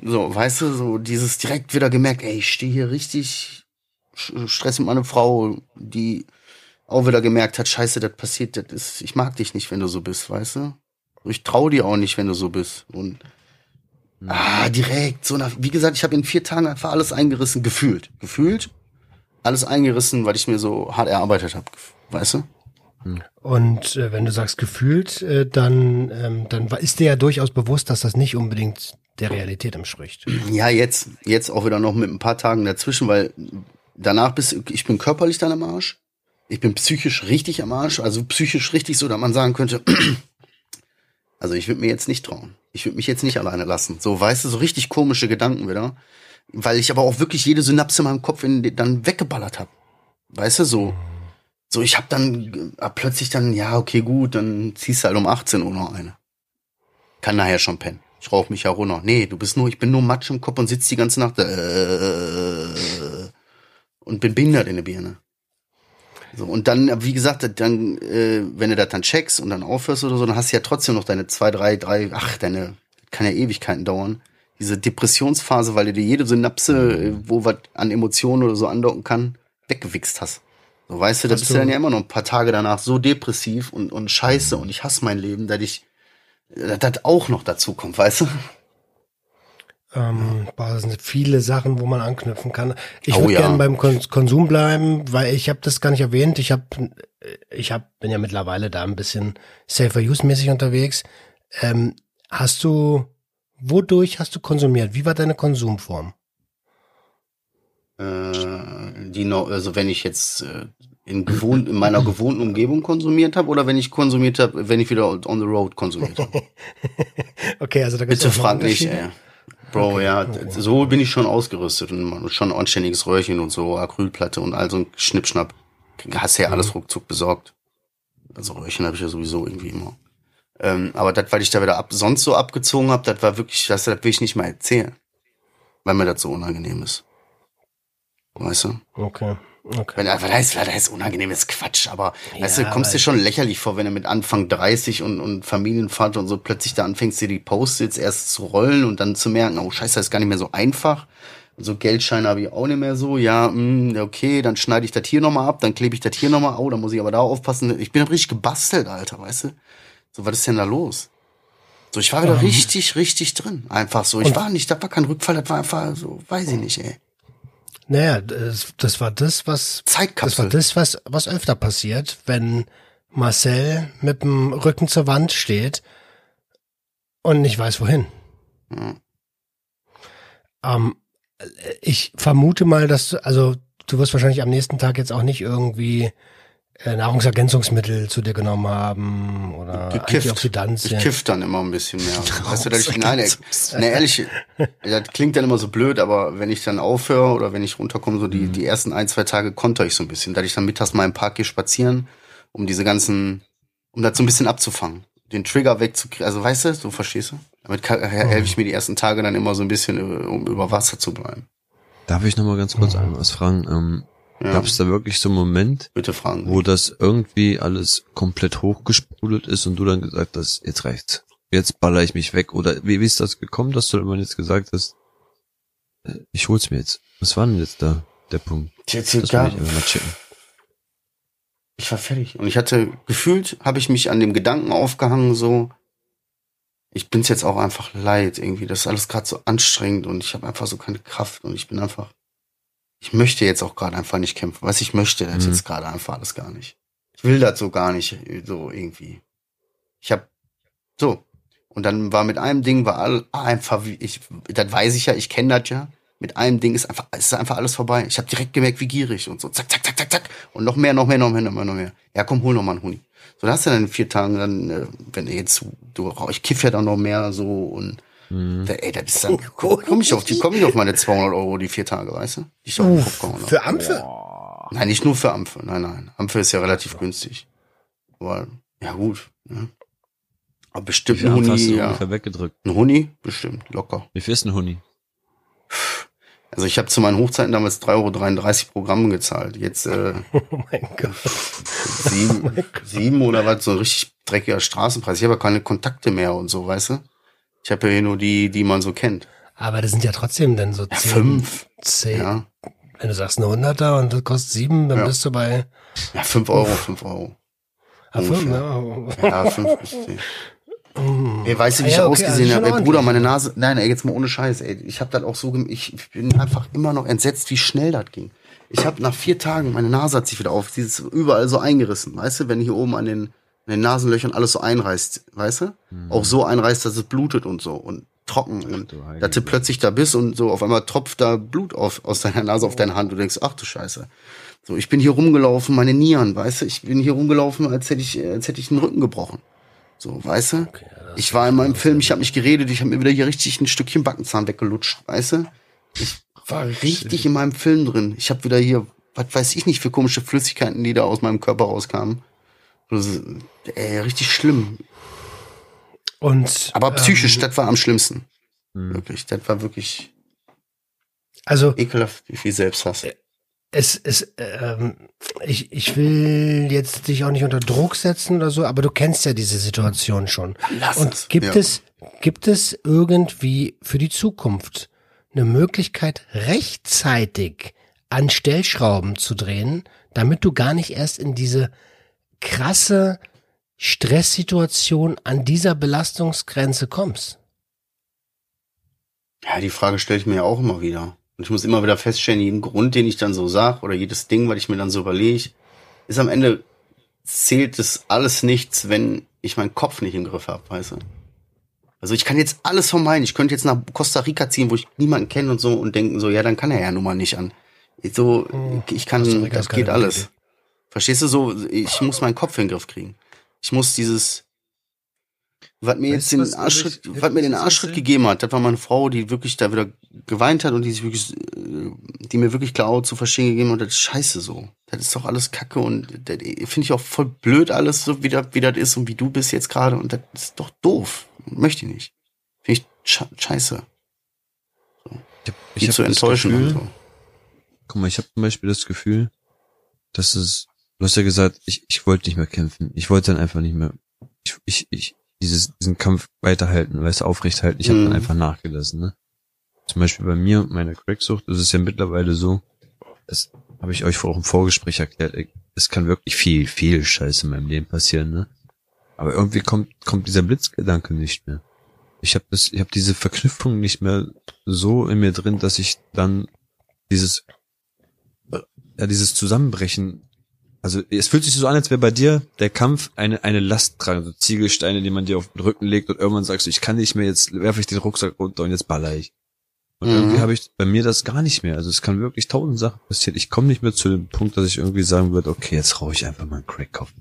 So, weißt du, so dieses direkt wieder gemerkt, ey, ich stehe hier richtig Stress mit meiner Frau, die auch wieder gemerkt hat, scheiße, das passiert, das ist, ich mag dich nicht, wenn du so bist, weißt du? Ich traue dir auch nicht, wenn du so bist. Und ah, direkt, so nach, wie gesagt, ich habe in vier Tagen einfach alles eingerissen, gefühlt. Gefühlt, alles eingerissen, weil ich mir so hart erarbeitet habe, weißt du? Und äh, wenn du sagst gefühlt, äh, dann, ähm, dann ist dir ja durchaus bewusst, dass das nicht unbedingt der Realität entspricht. Ja, jetzt, jetzt auch wieder noch mit ein paar Tagen dazwischen, weil danach bist ich bin körperlich dann am Arsch. Ich bin psychisch richtig am Arsch, also psychisch richtig so, dass man sagen könnte, Also ich würde mir jetzt nicht trauen. Ich würde mich jetzt nicht alleine lassen. So, weißt du, so richtig komische Gedanken wieder. Weil ich aber auch wirklich jede Synapse in meinem Kopf in, dann weggeballert habe. Weißt du, so. So, ich habe dann äh, plötzlich dann, ja, okay, gut, dann ziehst du halt um 18 Uhr noch eine. Kann nachher schon pennen. Ich rauche mich ja runter. Nee, du bist nur, ich bin nur Matsch im Kopf und sitz die ganze Nacht äh, und bin behindert in der Birne. So, und dann, wie gesagt, dann, äh, wenn du das dann checkst und dann aufhörst oder so, dann hast du ja trotzdem noch deine zwei, drei, drei, ach, deine, kann ja Ewigkeiten dauern. Diese Depressionsphase, weil du dir jede Synapse, äh, wo was an Emotionen oder so andocken kann, weggewichst hast. So, weißt du, da bist du dann ja immer noch ein paar Tage danach so depressiv und, und scheiße und ich hasse mein Leben, dass ich, das auch noch dazu kommt, weißt du? Ähm, boah, das sind viele Sachen, wo man anknüpfen kann. Ich Oh würde ja. gerne beim Kon Konsum bleiben, weil ich habe das gar nicht erwähnt. Ich habe, ich hab, bin ja mittlerweile da ein bisschen safer use mäßig unterwegs. Ähm, hast du, wodurch hast du konsumiert? Wie war deine Konsumform? Äh, die noch, also wenn ich jetzt äh, in, gewohnt, in meiner gewohnten Umgebung konsumiert habe oder wenn ich konsumiert habe, wenn ich wieder on the road konsumiert habe. Okay, also da gibt's Bitte frag nicht, ey. Bro, ja, so bin ich schon ausgerüstet und schon anständiges Röhrchen und so, Acrylplatte und all so ein Schnippschnapp. Hast ja alles ruckzuck besorgt. Also Röhrchen habe ich ja sowieso irgendwie immer. Ähm, aber das, weil ich da wieder ab, sonst so abgezogen habe, das war wirklich, das, das will ich nicht mal erzählen. Weil mir das so unangenehm ist. Weißt du? Okay, okay. Wenn, was heißt, unangenehm ist Quatsch, aber weißt du, Ja, kommst dir schon lächerlich vor, wenn du mit Anfang 30 und, und Familienvater und so plötzlich da anfängst, dir die Post-its erst zu rollen und dann zu merken, oh scheiße, das ist gar nicht mehr so einfach. Und so Geldscheine habe ich auch nicht mehr so. Ja, mh, okay, dann schneide ich das hier nochmal ab, dann klebe ich das hier nochmal. Oh, dann muss ich aber da aufpassen. Ich bin richtig gebastelt, Alter, weißt du? So, was ist denn da los? So, ich war wieder richtig, richtig drin. Einfach so. Ich Und- war nicht, das war kein Rückfall, das war einfach so, weiß ich nicht, ey. Naja, das, das war das, was Das war Zeitkapsel. das, was, was öfter passiert, wenn Marcel mit dem Rücken zur Wand steht und nicht weiß wohin. Ja. Ähm, ich vermute mal, dass du, also du wirst wahrscheinlich am nächsten Tag jetzt auch nicht irgendwie Nahrungsergänzungsmittel zu dir genommen haben oder gekifft. Ich Antioxidantien. kiff dann immer ein bisschen mehr. weißt du, dass ich, nein, ey, na, ehrlich, das klingt dann immer so blöd, aber wenn ich dann aufhöre oder wenn ich runterkomme, so die, die ersten ein, zwei Tage konter ich so ein bisschen, dass ich dann mittags mal im Park gehe spazieren, um diese ganzen, um das so ein bisschen abzufangen. Den Trigger wegzukriegen, also weißt du, so verstehst du? Damit kann- helfe ich mir die ersten Tage dann immer so ein bisschen, äh, um über Wasser zu bleiben. Darf ich noch mal ganz kurz einmal was fragen? Ja, Gab es da wirklich so einen Moment, fragen. wo das irgendwie alles komplett hochgesprudelt ist und du dann gesagt hast, jetzt reicht's. Jetzt baller ich mich weg. Oder wie, wie ist das gekommen, dass du immer jetzt gesagt hast, äh, ich hol's mir jetzt. Was war denn jetzt da der Punkt? Jetzt, Das ja, will ich ich war fertig. Und ich hatte gefühlt, habe ich mich an dem Gedanken aufgehangen, so, ich bin's jetzt auch einfach leid irgendwie. Das ist alles gerade so anstrengend und ich habe einfach so keine Kraft und ich bin einfach, ich möchte jetzt auch gerade einfach nicht kämpfen. Was ich möchte das Mhm. jetzt gerade einfach alles gar nicht. Ich will das so gar nicht, so irgendwie. Ich habe so und dann war mit einem Ding war all, einfach wie ich, das weiß ich ja, ich kenne das ja. Mit einem Ding ist einfach, ist einfach alles vorbei. Ich habe direkt gemerkt, wie gierig und so. Zack, zack, zack, zack, zack. Und noch mehr, noch mehr, noch mehr, noch mehr, noch mehr. Ja, komm, hol noch mal einen Huni. So, da hast du dann in vier Tagen dann, äh, wenn du jetzt, du ich kiff ja dann noch mehr so und Mhm. da, ey, das ist dann, komm, komm ich auf die, komm ich auf meine 200 Euro die vier Tage, weißt du? Ich Kopf gehauen hab. Für Ampfe? Nein, nicht nur für Ampfe. Nein, nein. Ampfe ist ja relativ günstig. Aber, ja gut. Ne? Aber bestimmt ein Ampf hast Huni, du ja. ungefähr weggedrückt? Ein Huni? Bestimmt, locker. Wie viel ist ein Huni? Also ich habe zu meinen Hochzeiten damals 3,33 Euro pro Gramm gezahlt. Jetzt äh, Oh mein Gott. sieben, sieben oder was, so ein richtig dreckiger Straßenpreis. Ich habe ja keine Kontakte mehr und so, weißt du? Ich habe ja hier nur die, die man so kennt. Aber das sind ja trotzdem dann so Ja, zehn, fünf. zehn. Ja, Wenn du sagst eine Hunderter und das kostet sieben, dann Ja. bist du bei ja fünf Euro, fünf Euro. ah, fünf, Ungefähr. ja. Fünf bis zehn. Mm. Ey, weißt du, wie Ah, ich ja, okay, ausgesehen also habe? Ey, Bruder, meine Nase. Nein, ey, jetzt mal ohne Scheiß, ey. Ich habe das auch so, ich bin einfach immer noch entsetzt, wie schnell das ging. Ich habe nach vier Tagen, meine Nase hat sich wieder auf, sie ist überall so eingerissen, weißt du, wenn hier oben an den, an den Nasenlöchern alles so einreißt, weißt du? Auch so einreißt, dass es blutet und so und trocken und du Heilige. dass du plötzlich da bist und so auf einmal tropft da Blut auf, aus deiner Nase auf deine Hand und du denkst, ach du Scheiße. So, ich bin hier rumgelaufen, meine Nieren, weißt du, ich bin hier rumgelaufen, als hätte ich, als hätte ich den Rücken gebrochen. So, weißt du? Okay, Ich war in meinem Film, ich habe nicht geredet, ich habe mir wieder hier richtig ein Stückchen Backenzahn weggelutscht, weißt du? Ich war richtig in meinem Film drin. Ich habe wieder hier, was weiß ich nicht für komische Flüssigkeiten, die da aus meinem Körper rauskamen. Ist, ey, richtig schlimm. Und Aber psychisch, ähm, das war am schlimmsten. Hm. Wirklich, das war wirklich also ekelhaft, wie viel Selbsthass. es es ähm, ich ich will jetzt dich auch nicht unter Druck setzen oder so, aber du kennst ja diese Situation schon. Lass Und es. gibt Ja. es gibt es irgendwie für die Zukunft eine Möglichkeit rechtzeitig an Stellschrauben zu drehen, damit du gar nicht erst in diese krasse Stresssituation an dieser Belastungsgrenze kommst? Ja, die Frage stelle ich mir ja auch immer wieder. Und ich muss immer wieder feststellen, jeden Grund, den ich dann so sag, oder jedes Ding, was ich mir dann so überlege, ist am Ende zählt das alles nichts, wenn ich meinen Kopf nicht im Griff habe, weißt du? Also ich kann jetzt alles vermeiden. Ich könnte jetzt nach Costa Rica ziehen, wo ich niemanden kenne und so und denken so, ja, dann kann er ja nun mal nicht an. So, Hm, ich kann, das geht alles. Verstehst du so? Ich muss meinen Kopf in den Griff kriegen. Ich muss dieses, was mir Weißt jetzt den ich- was mir den erzählen? gegeben hat, das war meine Frau, die wirklich da wieder geweint hat und die sich wirklich, äh, die mir wirklich klar zu verstehen gegeben hat, das ist scheiße so. Das ist doch alles Kacke und das finde ich auch voll blöd alles, so wie das, wie das ist und wie du bist jetzt gerade und das ist doch doof. Möchte ich nicht. Finde ich sche- scheiße. Ich hab, Die hab zu enttäuschen Gefühl, und so. Guck mal, ich habe zum Beispiel das Gefühl, dass es, du hast ja gesagt, ich, ich wollte nicht mehr kämpfen. Ich wollte dann einfach nicht mehr, ich, ich, ich dieses, diesen Kampf weiterhalten, weißt du, aufrechthalten. Ich habe Mhm. dann einfach nachgelassen, ne? Zum Beispiel bei mir, und meiner Cracksucht, ist es ja mittlerweile so, das habe ich euch vor auch im Vorgespräch erklärt, es kann wirklich viel, viel Scheiße in meinem Leben passieren, ne? Aber irgendwie kommt, kommt dieser Blitzgedanke nicht mehr. Ich habe das, ich habe diese Verknüpfung nicht mehr so in mir drin, dass ich dann dieses ja, dieses Zusammenbrechen. Also es fühlt sich so an, als wäre bei dir der Kampf eine, eine Last tragen, so Ziegelsteine, die man dir auf den Rücken legt und irgendwann sagst du, ich kann nicht mehr, jetzt werfe ich den Rucksack runter und jetzt baller ich. Und Mhm. irgendwie habe ich bei mir das gar nicht mehr. Also es kann wirklich tausend Sachen passieren. Ich komme nicht mehr zu dem Punkt, dass ich irgendwie sagen würde, okay, jetzt rauche ich einfach mal einen Crack-Kopf.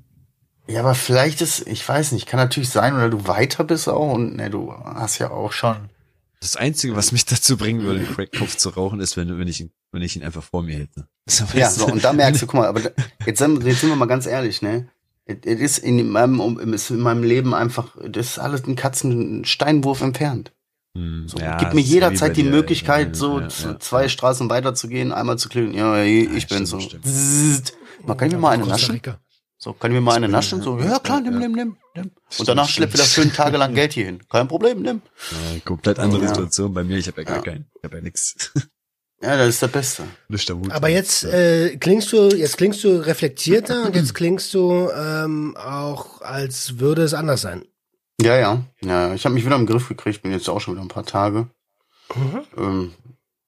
Ja, aber vielleicht ist, ich weiß nicht, kann natürlich sein, oder du weiter bist auch und ne, du hast ja auch schon. Das Einzige, was mich dazu bringen würde, einen Crack-Kopf zu rauchen, ist, wenn, wenn, ich ihn, wenn ich ihn einfach vor mir hätte. So, Ja, so, und da merkst du, guck mal, aber da, jetzt, sind, jetzt sind wir mal ganz ehrlich, ne? Es ist in meinem, um- ist in meinem Leben einfach, das ist alles ein Katzensteinwurf entfernt. Hm, So, ja, gib mir jederzeit die dir. Möglichkeit, Ja, so ja, zwei ja. Straßen weiter zu gehen, einmal zu klicken. Ja, ich bin stimmt, so. Man kann ich mir mal eine naschen? So, kann ich mir mal eine naschen? So, ja klar, nimm, nimm, nimm, nimm. Und danach schlepp wieder fünf Tage lang Geld hier hin. Kein Problem, nimm. Ja, komplett andere Ja. Situation bei mir. Ich habe ja gar Ja. keinen. Ich habe ja nix. Ja, das ist das Beste. Nicht der Mut. Aber jetzt äh, klingst du, jetzt klingst du reflektierter und jetzt klingst du ähm, auch, als würde es anders sein. Ja, ja. Ja, ich habe mich wieder im Griff gekriegt, bin jetzt auch schon wieder ein paar Tage. Ähm,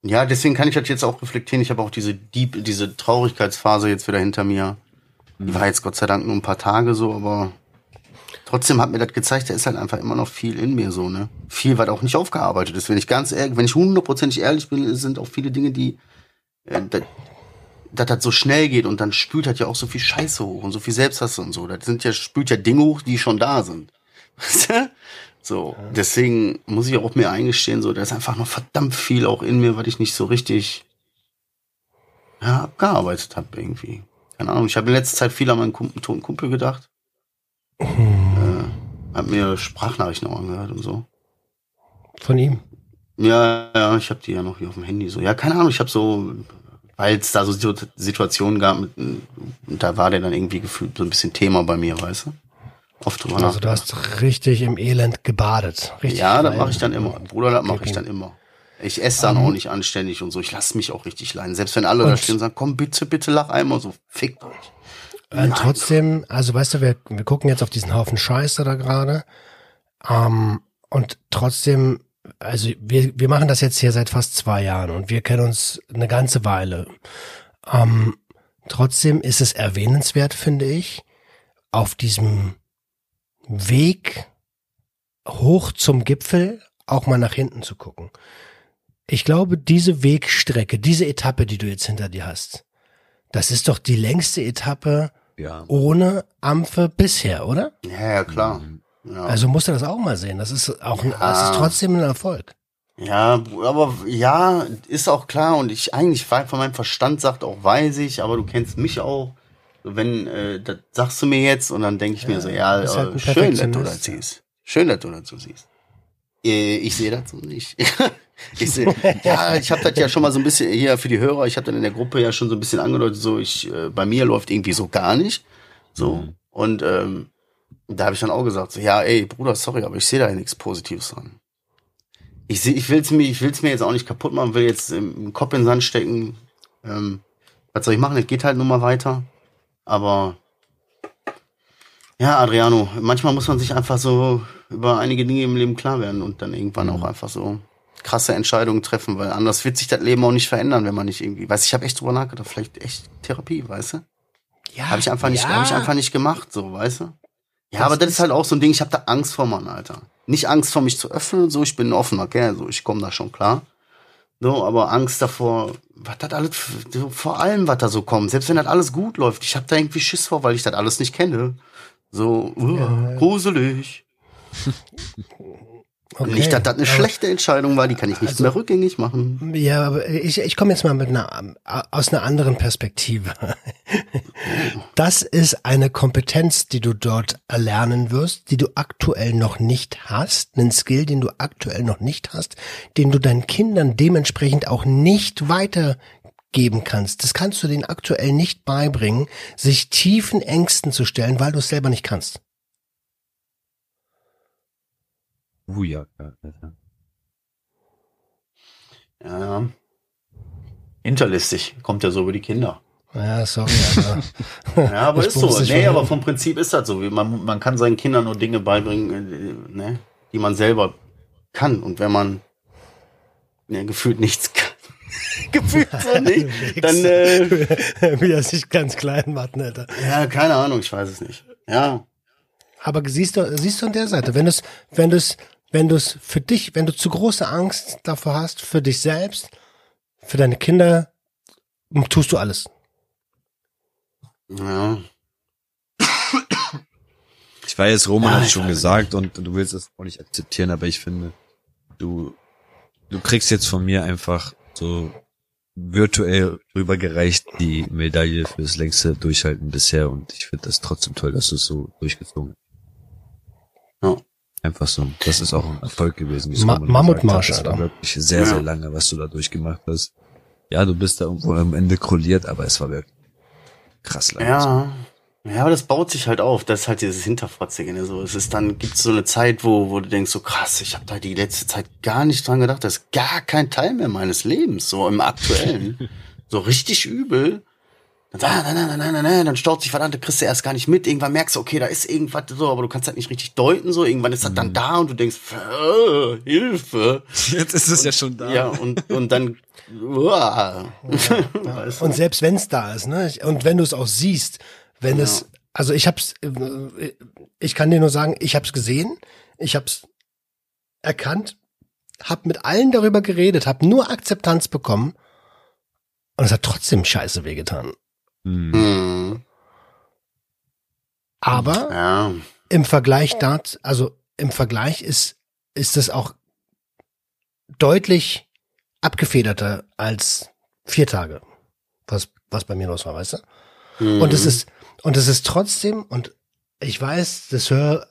ja, deswegen kann ich das jetzt auch reflektieren. Ich habe auch diese Deep, diese Traurigkeitsphase jetzt wieder hinter mir. Die war jetzt Gott sei Dank nur ein paar Tage so, aber trotzdem hat mir das gezeigt, da ist halt einfach immer noch viel in mir so, ne? Viel, was auch nicht aufgearbeitet ist. Wenn ich ganz ehrlich, wenn ich hundertprozentig ehrlich bin, sind auch viele Dinge, die, äh, da- dass das so schnell geht und dann spült halt ja auch so viel Scheiße hoch und so viel Selbsthass und so. Das sind ja, spült ja Dinge hoch, die schon da sind. Weißt du? So, deswegen muss ich auch mir eingestehen, so, da ist einfach noch verdammt viel auch in mir, was ich nicht so richtig ja, abgearbeitet habe irgendwie. Keine Ahnung, ich habe in letzter Zeit viel an meinen Kumpel, toten Kumpel gedacht. Äh, hab mir Sprachnachrichten auch angehört und so. Von ihm. Ja, ja, ich habe die ja noch hier auf dem Handy so. Ja, keine Ahnung, ich habe so, weil es da so Situ- Situationen gab, mit, und da war der dann irgendwie gefühlt so ein bisschen Thema bei mir, weißt du? Oft drüber Also du hast richtig im Elend gebadet. Richtig Ja, das mache ich dann immer. Bruder, das mache ich dann immer. Ich esse dann Mhm. auch nicht anständig und so. Ich lasse mich auch richtig leiden. Selbst wenn alle da stehen und sagen, komm bitte, bitte lach einmal so, fickt euch. Äh, trotzdem, also weißt du, wir, wir gucken jetzt auf diesen Haufen Scheiße da gerade. Ähm, und trotzdem, also wir, wir machen das jetzt hier seit fast zwei Jahren und wir kennen uns eine ganze Weile. Ähm, trotzdem ist es erwähnenswert, finde ich, auf diesem Weg hoch zum Gipfel auch mal nach hinten zu gucken. Ich glaube, diese Wegstrecke, diese Etappe, die du jetzt hinter dir hast, das ist doch die längste Etappe ja. ohne Ampfe bisher, oder? Ja, ja, klar. Ja. Also musst du das auch mal sehen. Das ist auch, Ja. das ist trotzdem ein Erfolg. Ja, aber ja, ist auch klar und ich eigentlich von meinem Verstand sagt auch weiß ich, aber du kennst mich auch. Wenn äh, das sagst du mir jetzt und dann denke ich mir so, ja, halt äh, ein schön, dass du das siehst. Schön, dass du das so siehst. Äh, Ich sehe das so nicht. ich sehe, ja, ich habe das ja schon mal so ein bisschen hier für die Hörer. Ich habe dann in der Gruppe ja schon so ein bisschen angedeutet, so ich äh, bei mir läuft irgendwie so gar nicht. So Mhm. und ähm, da habe ich dann auch gesagt, so ja, ey Bruder, sorry, aber ich sehe da ja nichts Positives dran ich seh, ich will's mir, ich will's mir jetzt auch nicht kaputt machen, will jetzt im Kopf in den Sand stecken. Ähm, was soll ich machen? Es geht halt nur mal weiter. Aber ja, Adriano, manchmal muss man sich einfach so über einige Dinge im Leben klar werden und dann irgendwann auch einfach so krasse Entscheidungen treffen, weil anders wird sich das Leben auch nicht verändern, wenn man nicht irgendwie, weiß ich habe echt drüber nachgedacht, vielleicht echt Therapie, weißt du? Ja, Habe ich einfach nicht, ja. habe ich einfach nicht gemacht, so, weißt du? Ja, Das aber das ist- halt auch so ein Ding, ich habe da Angst vor, Mann, Alter. Nicht Angst vor mich zu öffnen so, ich bin ein offener Kerl, so, ich komme da schon klar. So, aber Angst davor, was das alles, so, vor allem, was da so kommt, selbst wenn das alles gut läuft, ich habe da irgendwie Schiss vor, weil ich das alles nicht kenne. So, uh, gruselig. Okay. Nicht, dass das eine Aber- schlechte Entscheidung war, die kann ich nicht Also- mehr rückgängig machen. Ja, aber ich, ich komme jetzt mal mit einer, aus einer anderen Perspektive. Das ist eine Kompetenz, die du dort erlernen wirst, die du aktuell noch nicht hast, einen Skill, den du aktuell noch nicht hast, den du deinen Kindern dementsprechend auch nicht weitergeben kannst. Das kannst du denen aktuell nicht beibringen, sich tiefen Ängsten zu stellen, weil du es selber nicht kannst. Uh, ja, ja. Ja. Hinterlistig kommt ja so über die Kinder. Ja, sorry, aber Ja, aber Ich ist so. Nee, aber vom Prinzip ist das so. Man, man kann seinen Kindern nur Dinge beibringen, äh, ne, die man selber kann. Und wenn man ne, gefühlt nichts kann, gefühlt so nicht, dann, äh, wie er sich ganz klein macht, ne, Alter. ja, keine Ahnung, ich weiß es nicht. Ja, Aber siehst du, siehst du an der Seite, wenn du es, wenn du es, wenn du es für dich, wenn du zu große Angst davor hast, für dich selbst, für deine Kinder, tust du alles. ja, Ich weiß, Roman Ja, hat ich schon gesagt und du willst es auch nicht akzeptieren, aber ich finde, du, du kriegst jetzt von mir einfach so virtuell rübergereicht die Medaille fürs längste Durchhalten bisher und ich finde das trotzdem toll, dass du es so durchgezogen hast. Ja. Einfach so. Das ist auch ein Erfolg gewesen. Ma- Mammutmarsch, Alter. wirklich sehr, sehr lange, was du da durchgemacht hast. Ja, du bist da irgendwo am Ende krolliert, aber es war wirklich krass lang. ja. Ja, aber das baut sich halt auf. Das ist halt dieses Hinterfrotzige. Ne? So, es ist dann, gibt es so eine Zeit, wo, wo du denkst, so krass, ich habe da die letzte Zeit gar nicht dran gedacht. Das ist gar kein Teil mehr meines Lebens, so im Aktuellen. so richtig übel. Dann, ah, nein, nein, nein, nein, nein, nein, dann staut sich verdammt, kriegst du erst gar nicht mit. Irgendwann merkst du, okay, da ist irgendwas so, aber du kannst halt nicht richtig deuten, so. Irgendwann ist das dann da und du denkst, äh, Hilfe. Jetzt ist es ja schon da. Ja, und, und dann, uah. Du? Und selbst wenn es da ist, ne, und wenn du es auch siehst, wenn es, also ich hab's, äh, ich kann dir nur sagen, ich hab's gesehen, ich hab's erkannt, hab mit allen darüber geredet, hab nur Akzeptanz bekommen und es hat trotzdem scheiße wehgetan. Hm. Hm, Aber ja. im Vergleich dazu, also im Vergleich ist, ist es auch deutlich abgefederter als vier Tage, was, was bei mir los war, weißt du? Mhm. Und es ist, und es ist trotzdem, und ich weiß, das hör,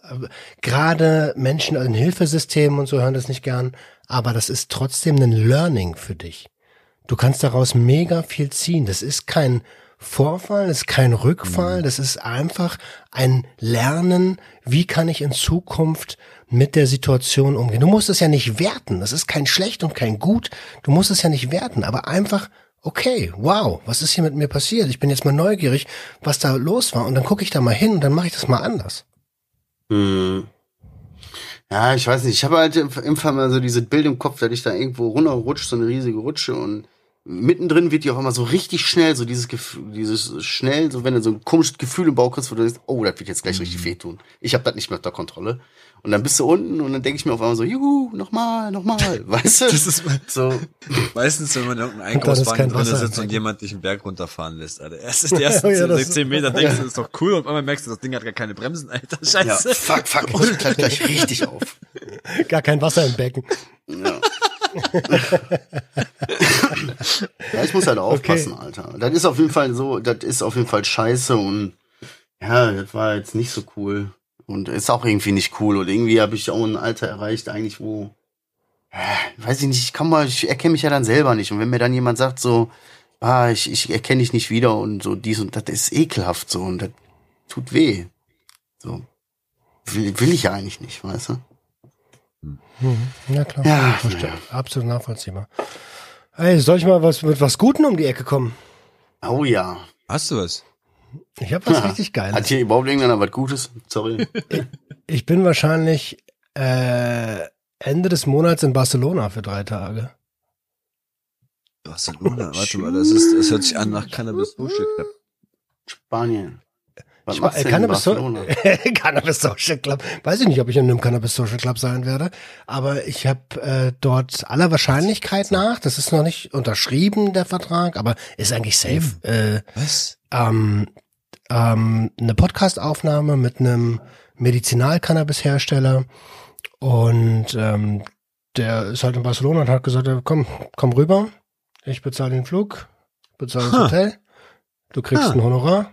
gerade Menschen in Hilfesystemen und so hören das nicht gern, aber das ist trotzdem ein Learning für dich. Du kannst daraus mega viel ziehen. Das ist kein Vorfall, das ist kein Rückfall, das ist einfach ein Lernen, wie kann ich in Zukunft mit der Situation umgehen. Du musst es ja nicht werten, das ist kein schlecht und kein gut, du musst es ja nicht werten, aber einfach, okay, wow, was ist hier mit mir passiert? Ich bin jetzt mal neugierig, was da los war und dann gucke ich da mal hin und dann mache ich das mal anders. Hm. Ja, ich weiß nicht. Ich habe halt im Fall mal so dieses Bild im Kopf, dass ich da irgendwo runterrutscht, so eine riesige Rutsche und mittendrin wird die auf einmal so richtig schnell, so dieses Gefühl, dieses schnell, so wenn du so ein komisches Gefühl im Bauch kriegst, wo du denkst, oh, das wird jetzt gleich richtig wehtun. Ich habe das nicht mehr unter Kontrolle. Und dann bist du unten und dann denke ich mir auf einmal so, juhu, nochmal, nochmal, weißt du? Das ist so, meistens, wenn man in irgendeinem ist Einkaufswagen drin sitzt und jemand dich einen Berg runterfahren lässt, Alter. Erst ist die ersten Ja, 10, das- 16 Meter, denkst du, das ist doch cool, und auf einmal merkst du, das Ding hat gar keine Bremsen, Alter. ja, Scheiße. fuck, fuck, ich klatsch gleich richtig auf. Gar kein Wasser im Becken. Ja. Ja, ich muss halt aufpassen, Alter. Das ist auf jeden Fall so, das ist auf jeden Fall scheiße und ja, das war jetzt nicht so cool. Und ist auch irgendwie nicht cool. Und irgendwie habe ich auch ein Alter erreicht, eigentlich, wo, äh, weiß ich nicht, ich kann mal, ich erkenne mich ja dann selber nicht. Und wenn mir dann jemand sagt, so, ah, ich, ich erkenne dich nicht wieder und so dies und das ist ekelhaft so und das tut weh. So. Will, will ich ja eigentlich nicht, weißt du? Mhm. Ja, klar. Ja, ja. Absolut nachvollziehbar. Ey, soll ich mal was mit was Guten um die Ecke kommen? Oh ja. Hast du was? Ich habe was Ja. richtig Hat Geiles. hier überhaupt irgendeiner was Gutes? Sorry. Ich bin wahrscheinlich äh, Ende des Monats in Barcelona für drei Tage. Barcelona, warte mal, das ist, das hört sich an nach Cannabis Club. Spanien. Was Ich in Cannabis, so? Cannabis Social Club. Weiß ich nicht, ob ich in einem Cannabis Social Club sein werde, aber ich habe äh, dort aller Wahrscheinlichkeit nach, das ist noch nicht unterschrieben, der Vertrag, aber ist eigentlich safe, äh, Was? ähm, ähm, eine Podcast-Aufnahme mit einem Medizinal-Cannabis-Hersteller und ähm, der ist halt in Barcelona und hat gesagt, komm, komm rüber, ich bezahle den Flug, bezahle das Ha. Hotel, du kriegst Ha. ein Honorar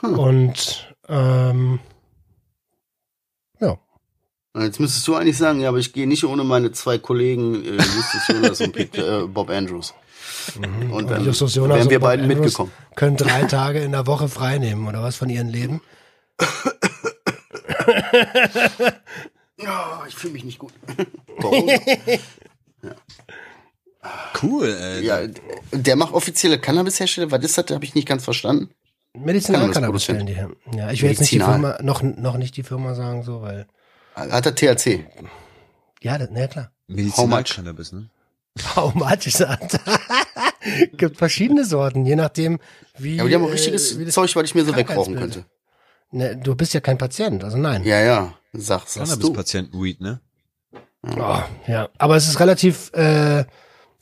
Hm. und ähm, ja, Jetzt müsstest du eigentlich sagen, ja, aber ich gehe nicht ohne meine zwei Kollegen äh, Justus Jonas und Pete, äh, Bob Andrews. Mhm. Und dann Justus Jonas wären und wir Bob beiden Andrews mitgekommen. Können drei Tage in der Woche frei nehmen oder was von ihrem Leben? Ja, ich fühle mich nicht gut. Warum? Cool, ey. ja, der macht offizielle Cannabis-Hersteller. Was ist das? Habe ich nicht ganz verstanden. Medizinal-Cannabis stellen die her. Ja, ich will jetzt nicht die. Firma, noch, noch nicht die Firma sagen, so, weil, Hat er THC? ja, das, na ja, klar. Medizinal-Cannabis, ne? How much is that? Gibt verschiedene Sorten, je nachdem, wie. Ja, aber die haben auch äh, richtiges wie das Zeug, was ich mir so wegrauchen könnte. Ne, du bist ja kein Patient, also nein. Ja, ja. Sag, sagst du. Cannabis-Patienten-Weed, ne? Oh, ja, aber es ist relativ, äh,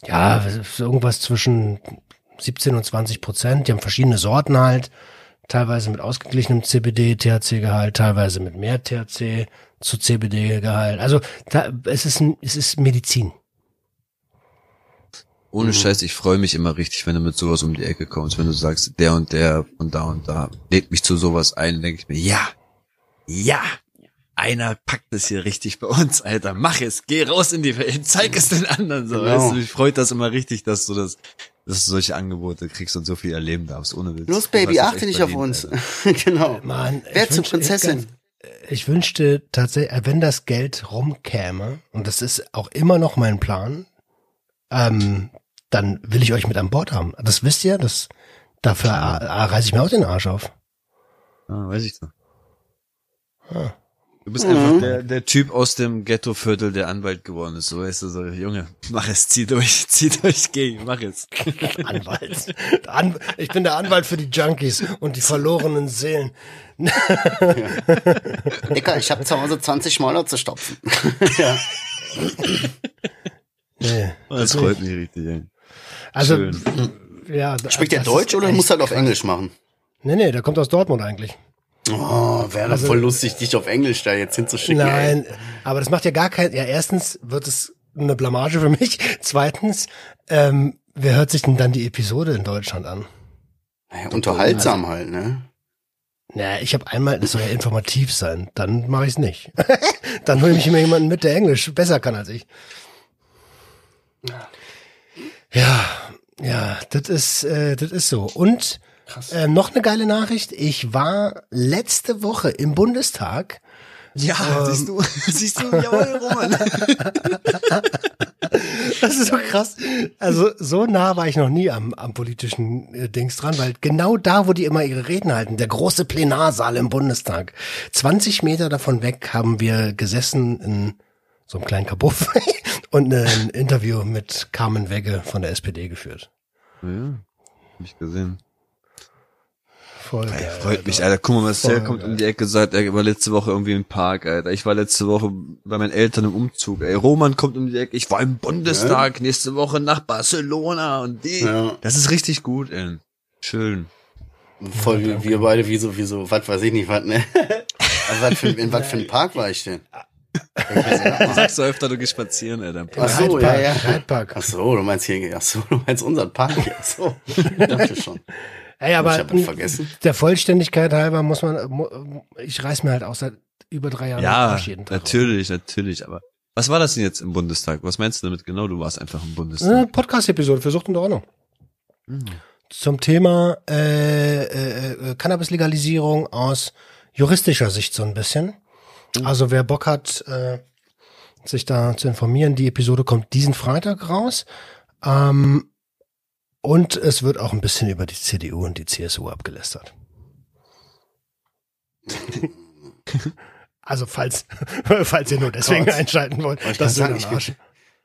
ja, irgendwas zwischen 17 und 20 Prozent. Die haben verschiedene Sorten halt, teilweise mit ausgeglichenem CBD-THC-Gehalt, teilweise mit mehr THC zu CBD-Gehalt. Also da, es ist ein, es ist Medizin. Ohne Mhm. Scheiß, ich freue mich immer richtig, wenn du mit sowas um die Ecke kommst, wenn du sagst, der und der und da und da lädt mich zu sowas ein, denke ich mir, ja, ja, einer packt es hier richtig bei uns, Alter, mach es, geh raus in die Welt, zeig es den anderen, so, Genau. weißt du, mich freut das immer richtig, dass du das, dass du solche Angebote kriegst und so viel erleben darfst, ohne Witz. Los, Baby, achte dich auf uns. Genau. Mann, Wer ich zur wünschte- Prinzessin? Ich wünschte tatsächlich, äh, wenn das Geld rumkäme, und das ist auch immer noch mein Plan, ähm, dann will ich euch mit an Bord haben. Das wisst ihr, das, dafür reiße ich mir auch den Arsch auf. Ah, weiß ich doch. Ah. Du bist Mhm. einfach der, der Typ aus dem Ghettoviertel, der Anwalt geworden ist. So weißt du, so, Junge, mach es, zieh durch, zieh durch, geh, mach es. Anwalt. An, ich bin der Anwalt für die Junkies und die verlorenen Seelen. Dicker, ich habe zu Hause 20 Schmoller zu stopfen. ja. Nee. Das freut mich richtig, ey. Also, Schön. ja. Spricht der Deutsch oder muss er das auf. Englisch machen? Nee, nee, der kommt aus Dortmund eigentlich. Oh, wäre Also- voll lustig, dich auf Englisch da jetzt hinzuschicken. Nein, aber das macht ja gar kein, ja, erstens wird es eine Blamage für mich. Zweitens, ähm, wer hört sich denn dann die Episode in Deutschland an? Ey. Ja, unterhaltsam halt, ne? Ja, ich habe einmal, das soll ja informativ sein, dann mache ich es nicht. dann hole ich mir jemanden mit, der Englisch besser kann als ich. Ja, ja, das ist, äh, das ist so. Und äh, noch eine geile Nachricht. Ich war letzte Woche im Bundestag. Ja, Ähm. siehst du, siehst du, jawohl, Roman. Das ist so krass. Also so nah war ich noch nie am, am politischen äh, Dings dran, weil genau da, wo die immer ihre Reden halten, der große Plenarsaal im Bundestag, 20 Meter davon weg haben wir gesessen in so einem kleinen Kabuff und ein Interview mit Carmen Wegge von der SPD geführt. Ja, hab ich gesehen. Voll Ey, geil, freut mich, Alter. Alter. Guck mal, Marcel Voll kommt geil. um die Ecke, sagt, er war letzte Woche irgendwie im Park, Alter. Ich war letzte Woche bei meinen Eltern im Umzug. Ey, Roman kommt um die Ecke, ich war im Bundestag, nächste Woche nach Barcelona und die. Ja. Das ist richtig gut, ey. Schön. Voll wie wir beide, wie so, wie so, was weiß ich nicht, was, ne? Also, was für, in was für einem Park war ich denn? Du sagst so öfter, du gehst spazieren, Alter. im Park. Ach so, ja, ja. Reitpark. Ach so, du meinst hier, ach so, du meinst unseren Park hier. Ach so, ich dachte schon. Ey, aber Ich hab ihn vergessen. der Vollständigkeit halber muss man, ich reiß mir halt auch seit über drei Jahren Ja, jeden Tag natürlich, natürlich, aber was war das denn jetzt im Bundestag? Was meinst du damit genau? Du warst einfach im Eine Bundestag. Podcast-Episode für Sucht und Ordnung. Zum Thema äh, äh, äh, Cannabis-Legalisierung aus juristischer Sicht so ein bisschen. Also wer Bock hat, äh, sich da zu informieren, die Episode kommt diesen Freitag raus. Ähm, und es wird auch ein bisschen über die CDU und die CSU abgelästert. also falls, falls ihr nur deswegen Gott. einschalten wollt, ich das ist grad ein sagen, Arsch.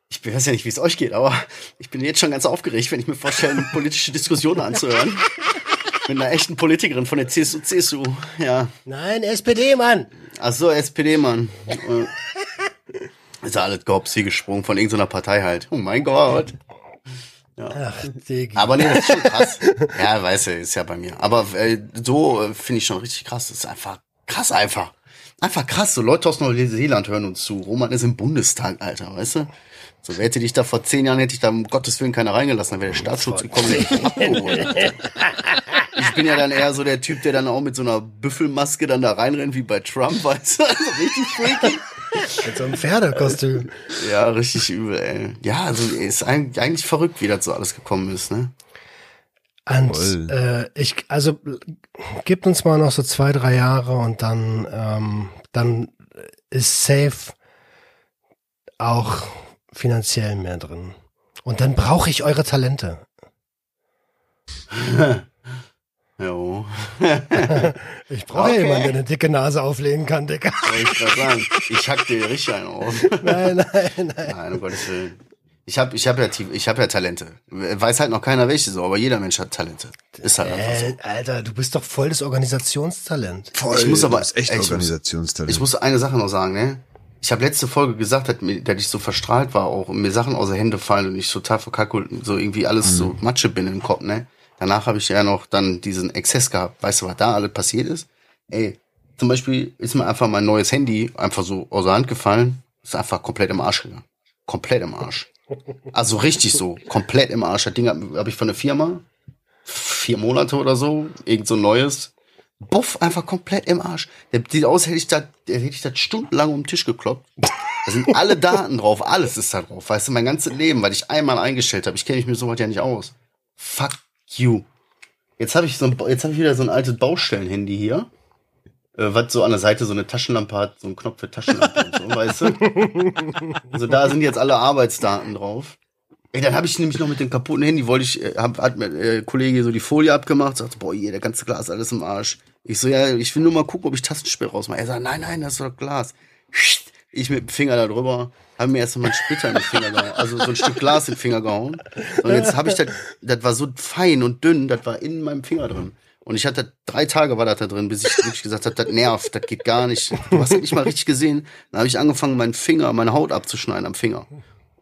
Ich weiß ja nicht, wie es euch geht, aber ich bin jetzt schon ganz aufgeregt, wenn ich mir vorstelle, politische Diskussionen anzuhören. Mit einer echten Politikerin von der CSU, CSU, ja. Nein, SPD, Mann! Ach so, SPD, Mann. Äh, Ist ja alles Gops hier gesprungen von irgendeiner Partei halt. Oh mein Gott. Ach, Digi. Aber nee, das ist schon krass. Ja, weißt du, ist ja bei mir. Aber äh, so äh, finde ich schon richtig krass. Das ist einfach krass einfach. Einfach krass. So Leute aus Neuseeland hören uns zu. Roman ist im Bundestag, Alter, weißt du? So wer hätte dich da vor zehn Jahren, hätte ich da um Gottes Willen keiner reingelassen. Dann wäre der Staatsschutz gekommen, hätte ich. Ich bin ja dann eher so der Typ, der dann auch mit so einer Büffelmaske dann da reinrennt, wie bei Trump, weißt du? Also richtig freaky. Mit so einem Pferdekostüm. Ja, richtig übel, ey. Ja, also ist eigentlich verrückt, wie das so alles gekommen ist, ne? Und Voll. äh, ich, also gibt uns mal noch so zwei, drei Jahre und dann, ähm, dann ist safe auch finanziell mehr drin. Und dann brauche ich eure Talente. Jo. Ich brauche ja Okay. jemanden, der eine dicke Nase auflegen kann, Dicker. Wollte ich gerade sagen. Ich hack dir richtig einen auf. Nein, nein, nein. Nein, um Gottes Willen. Ich habe ich hab ja, ich hab ja Talente. Weiß halt noch keiner welche so, aber jeder Mensch hat Talente. Ist halt einfach so. Äh, Alter, du bist doch voll das Organisationstalent. Ich muss aber- Das ist echt ey, ich muss- Organisationstalent. Ich muss eine Sache noch sagen, ne? Ich habe letzte Folge gesagt, dass, mir, dass ich so verstrahlt war auch und mir Sachen aus den Händen fallen und ich total verkackelt, so irgendwie alles so Matsche bin im Kopf, ne? Danach habe ich ja noch dann diesen Exzess gehabt. Weißt du, was da alles passiert ist? Ey, zum Beispiel ist mir einfach mein neues Handy einfach so aus der Hand gefallen, ist einfach komplett im Arsch gegangen. Komplett im Arsch. Also richtig so, komplett im Arsch. Das Ding habe hab ich von der Firma, vier Monate oder so, irgend so ein neues. Buff, einfach komplett im Arsch. Der sieht aus, hätte ich das, hätte ich das stundenlang um den Tisch gekloppt. Da sind alle Daten drauf, alles ist da drauf. Weißt du, mein ganzes Leben, weil ich einmal eingestellt habe. Ich kenne mich mit sowas ja nicht aus. Fuck you. Jetzt habe ich so ein, jetzt habe ich wieder so ein altes Baustellen-Handy hier. Äh, was so an der Seite so eine Taschenlampe hat, so ein Knopf für Taschenlampe und so, weißt du? Also da sind jetzt alle Arbeitsdaten drauf. Ey, dann habe ich nämlich noch mit dem kaputten Handy, wollte ich, äh, hab, hat mir äh, Kollege so die Folie abgemacht, sagte, boah, hier, der ganze Glas alles im Arsch. Ich so, ja, ich will nur mal gucken, ob ich Tastensperr rausmache. Er sagt, nein, nein, das ist doch Glas. Ich mit dem Finger da drüber, habe mir erst mal einen Splitter in den Finger gehauen, also so ein Stück Glas in den Finger gehauen. Und jetzt habe ich das, das war so fein und dünn, das war in meinem Finger drin. Und ich hatte drei Tage war das da drin, bis ich wirklich gesagt habe, das nervt, das geht gar nicht. Du hast das nicht mal richtig gesehen. Dann habe ich angefangen, meinen Finger, meine Haut abzuschneiden am Finger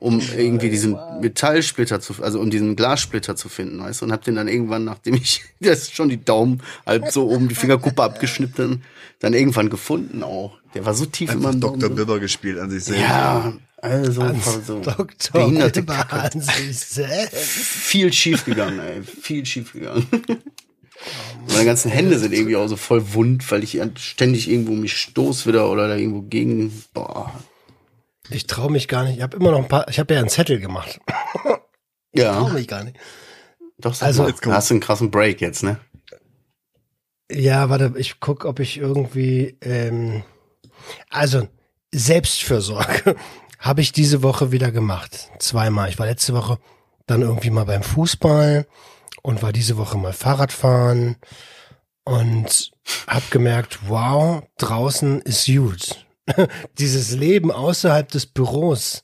um irgendwie diesen Metallsplitter zu, also um diesen Glassplitter zu finden, weißt du, und hab den dann irgendwann, nachdem ich, das ist schon die Daumen, halt so oben die Fingerkuppe abgeschnitten, dann irgendwann gefunden auch. Der war so tief in Einfach meinem Dr. Bibber gespielt an sich selbst. Ja, also, so Dr. behinderte Bibber Kacke. an sich selbst. Viel schief gegangen, ey, viel schief gegangen. Meine ganzen Hände sind irgendwie auch so voll wund, weil ich ständig irgendwo mich stoß wieder oder da irgendwo gegen, boah. Ich traue mich gar nicht. Ich habe immer noch ein paar, ich habe ja einen Zettel gemacht. Ich Ja, traue mich gar nicht. doch, Also-. Da hast du einen krassen Break jetzt, ne? Ja, warte, ich guck, ob ich irgendwie, ähm, also Selbstfürsorge habe ich diese Woche wieder gemacht. Zweimal. Ich war letzte Woche dann irgendwie mal beim Fußball und war diese Woche mal Fahrradfahren und hab gemerkt, wow, draußen ist gut. Dieses Leben außerhalb des Büros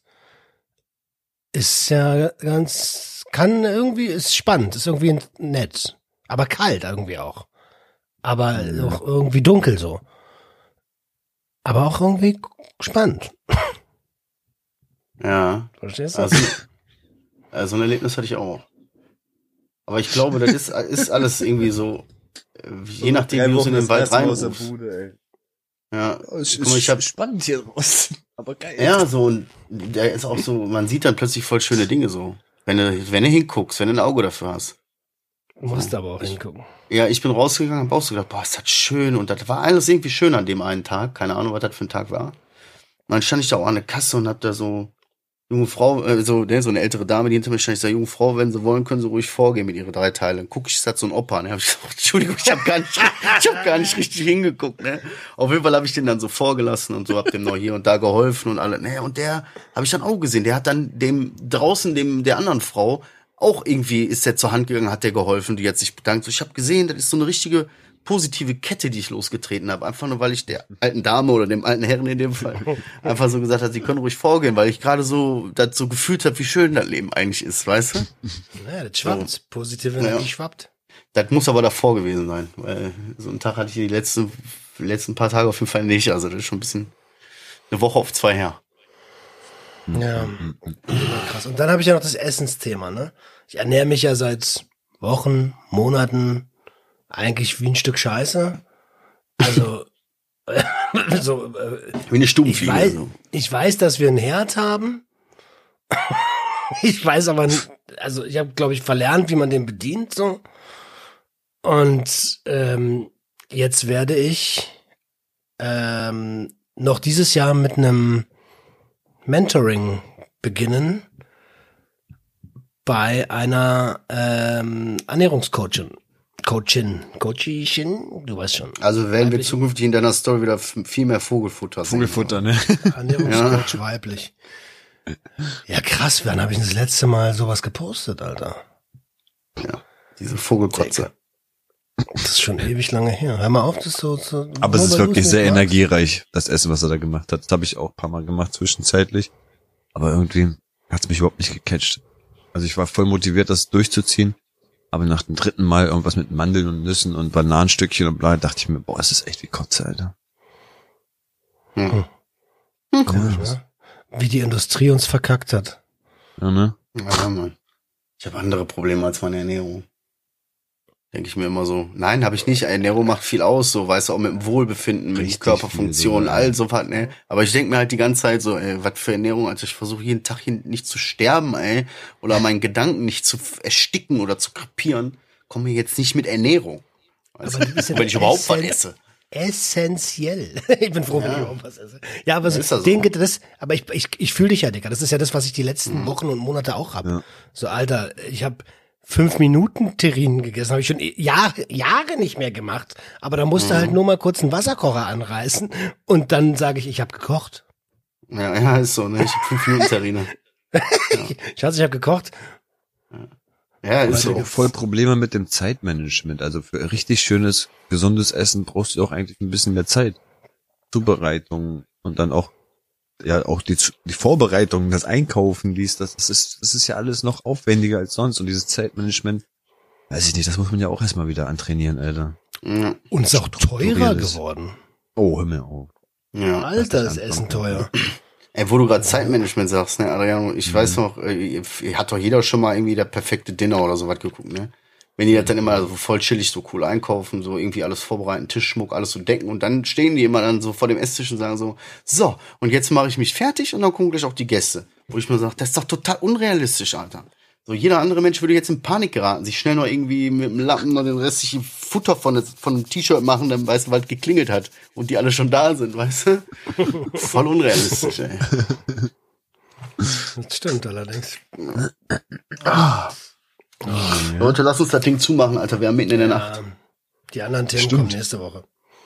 ist ja ganz, kann irgendwie, ist spannend, ist irgendwie nett. Aber kalt irgendwie auch. Aber auch irgendwie dunkel so. Aber auch irgendwie spannend. Ja. Verstehst du? Also, also ein Erlebnis hatte ich auch. Aber ich glaube, das ist, ist alles irgendwie so, je nachdem, wie du es in den Wald reinrufst. Ja. Oh, ist, ich hab- spannend hier raus. Aber geil. Ja, so, und der ist auch so, man sieht dann plötzlich voll schöne Dinge so. Wenn du, wenn du hinguckst, wenn du ein Auge dafür hast. Du musst aber auch hingucken. Ja, ich bin rausgegangen, hab auch so gedacht, boah, ist das schön. Und das war alles irgendwie schön an dem einen Tag. Keine Ahnung, was das für ein Tag war. Und dann stand ich da auch an der Kasse und hab da so, junge Frau, äh, so, ne, so eine ältere Dame, die hinter mir stand, ich sag, junge Frau, wenn sie wollen, können sie ruhig vorgehen mit ihren drei Teilen. Guck ich, ist das so ein Opa, ne? Hab ich gesagt, Entschuldigung, ich hab gar nicht, ich hab gar nicht richtig hingeguckt, ne? Auf jeden Fall habe ich den dann so vorgelassen und so, hab dem noch hier und da geholfen und alle, ne? Und der habe ich dann auch gesehen, der hat dann dem, draußen dem, der anderen Frau, auch irgendwie ist der zur Hand gegangen, hat der geholfen, die hat sich bedankt. So, ich habe gesehen, das ist so eine richtige positive Kette, die ich losgetreten habe. Einfach nur, weil ich der alten Dame oder dem alten Herrn in dem Fall einfach so gesagt hat, sie können ruhig vorgehen, weil ich gerade so das so gefühlt habe, wie schön das Leben eigentlich ist, weißt du? Naja, das schwappt. Positive Ja. Energie schwappt. Das muss aber davor gewesen sein, weil so einen Tag hatte ich die letzten, letzten paar Tage auf jeden Fall nicht. Also das ist schon ein bisschen eine Woche auf zwei her. Ja, krass. Und dann habe ich ja noch das Essensthema, ne? Ich ernähre mich ja seit Wochen, Monaten eigentlich wie ein Stück Scheiße. Also, so, äh, Wie eine ich, Stubenfliege. weiß, ich weiß, dass wir einen Herd haben. ich weiß aber, nicht- also ich habe, glaube ich, verlernt, wie man den bedient, so. Und ähm, jetzt werde ich ähm, noch dieses Jahr mit einem Mentoring beginnen bei einer ähm, Ernährungscoachin. Coachin, Coachin, du weißt schon. Also werden wir zukünftig in deiner Story wieder viel mehr Vogelfutter sehen. Vogelfutter, ne? Ernährungscoach weiblich. Ja, krass, wann habe ich das letzte Mal sowas gepostet, Alter? Ja, diese Vogelkotze. Das ist schon ewig lange her. Hör mal auf, das so. so Aber es ist wirklich sehr energiereich, das Essen, was er da gemacht hat. Das habe ich auch ein paar Mal gemacht, zwischenzeitlich. Aber irgendwie hat es mich überhaupt nicht gecatcht. Also ich war voll motiviert, das durchzuziehen. Aber nach dem dritten Mal irgendwas mit Mandeln und Nüssen und Bananenstückchen und bla, dachte ich mir, boah, es ist echt wie Kotze, Alter. Hm. Komisch, ne? Wie die Industrie uns verkackt hat. Ja, ne? Ja, Mann. Ich habe andere Probleme als meine Ernährung. Denke ich mir immer so. Nein, habe ich nicht. Ernährung macht viel aus, so, weißt du, auch mit dem Wohlbefinden, mit Richtig Körperfunktion, all so was, ne? Aber ich denke mir halt die ganze Zeit so, ey, was für Ernährung, also ich versuche jeden Tag hier nicht zu sterben, ey, oder meinen Gedanken nicht zu ersticken oder zu krepieren, komme mir jetzt nicht mit Ernährung. Ist ja Wenn ich überhaupt was essen- esse. Essentiell. Ich bin froh, wenn ich überhaupt was esse. Ja, aber so, Ist ja so. den, das, aber ich, ich, ich fühle dich ja, Digga. Das ist ja das, was ich die Mhm. letzten Wochen und Monate auch habe. Ja. So, Alter, ich habe fünf Minuten Terrinen gegessen, habe ich schon Jahre, Jahre nicht mehr gemacht. Aber da musste Mhm. halt nur mal kurz einen Wasserkocher anreißen und dann sage ich, ich habe gekocht. Ja, ja, ist so, ne? Ich hab fünf Minuten Terrine. Schatz, ich habe gekocht. Ja, ist Ich so. habe voll Probleme mit dem Zeitmanagement. Also für richtig schönes, gesundes Essen brauchst du auch eigentlich ein bisschen mehr Zeit. Zubereitung und dann auch ja auch die, die Vorbereitung, das Einkaufen, dies, das, das ist das ist ja alles noch aufwendiger als sonst und dieses Zeitmanagement, weiß ich nicht, das muss man ja auch erstmal wieder antrainieren, Alter. Ja. Und ist auch teurer geworden. Oh, hör mir auf. ja. Alter, das ist Essen teuer. Ey, wo du gerade Zeitmanagement sagst, ne, Adriano, ich weiß noch, äh, hat doch jeder schon mal irgendwie der perfekte Dinner oder so was geguckt, ne? Wenn die das dann immer so voll chillig, so cool einkaufen, so irgendwie alles vorbereiten, Tischschmuck, alles so decken und dann stehen die immer dann so vor dem Esstisch und sagen so, so, und jetzt mache ich mich fertig und dann gucken gleich auch die Gäste. Wo ich mir sage, das ist doch total unrealistisch, Alter. So, jeder andere Mensch würde jetzt in Panik geraten, sich schnell noch irgendwie mit dem Lappen noch den restlichen Futter von, von dem T-Shirt machen, dann weißt du, weil es geklingelt hat und die alle schon da sind, weißt du? Voll unrealistisch, ey. Das stimmt allerdings. Leute, lass uns das Ding zumachen, Alter. Wir haben mitten in der Nacht. Ähm, die anderen Themen Stimmt. kommen nächste Woche.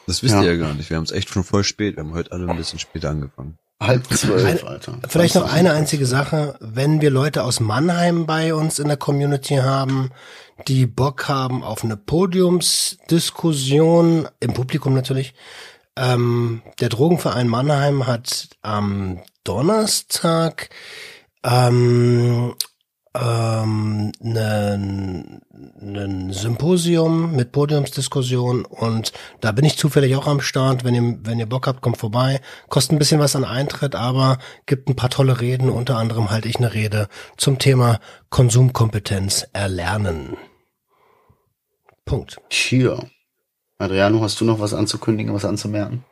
Das wisst Ja. ihr ja gar nicht. Wir haben es echt schon voll spät. Wir haben heute alle ein bisschen später angefangen. Halb zwölf, Alter. Vielleicht noch eine einzige Sache. Wenn wir Leute aus Mannheim bei uns in der Community haben, die Bock haben auf eine Podiumsdiskussion, im Publikum natürlich, ähm, der Drogenverein Mannheim hat am Donnerstag ähm, ähm, ein ein Symposium mit Podiumsdiskussion und da bin ich zufällig auch am Start. Wenn ihr, wenn ihr Bock habt, kommt vorbei. Kostet ein bisschen was an Eintritt, aber gibt ein paar tolle Reden. Unter anderem halte ich eine Rede zum Thema Konsumkompetenz erlernen. Punkt. Tja. Adriano, hast du noch was anzukündigen, was anzumerken?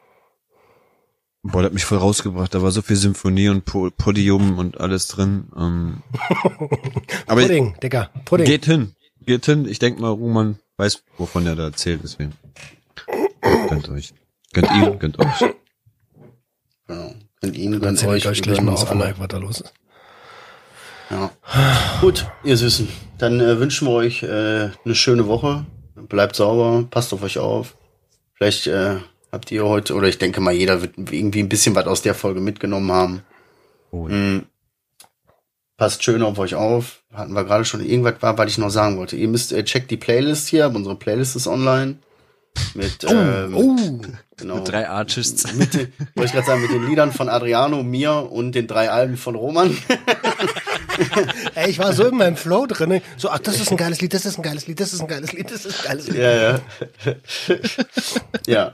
Boah, der hat mich voll rausgebracht. Da war so viel Symphonie und po Podium und alles drin. Ähm, aber Pudding, Digga, Pudding. geht hin. Geht hin. Ich denk mal, Roman weiß, wovon er da erzählt, deswegen. Gönnt euch. Gönnt ihm, gönnt euch. Genau. Könnt ihn, Dann gönnt euch, ich euch gleich mal auf. Mike, was da los ist. Ja. Gut, ihr Süßen. Dann äh, wünschen wir euch äh, eine schöne Woche. Bleibt sauber, passt auf euch auf. Vielleicht äh, habt ihr heute, oder ich denke mal, jeder wird irgendwie ein bisschen was aus der Folge mitgenommen haben. Oh, ja. Mm. Passt schön auf euch auf. Hatten wir gerade schon irgendwas war, was ich noch sagen wollte. Ihr müsst äh, checkt die Playlist hier, aber unsere Playlist ist online. Mit, ähm, Oh, genau. Mit drei Artists. Mit wollte ich gerade sagen, mit den Liedern von Adriano, mir und den drei Alben von Roman. ey, ich war so in meinem Flow drin. So, ach, das ist ein geiles Lied, das ist ein geiles Lied, das ist ein geiles Lied, das ist ein geiles Lied. Ja, ja. ja.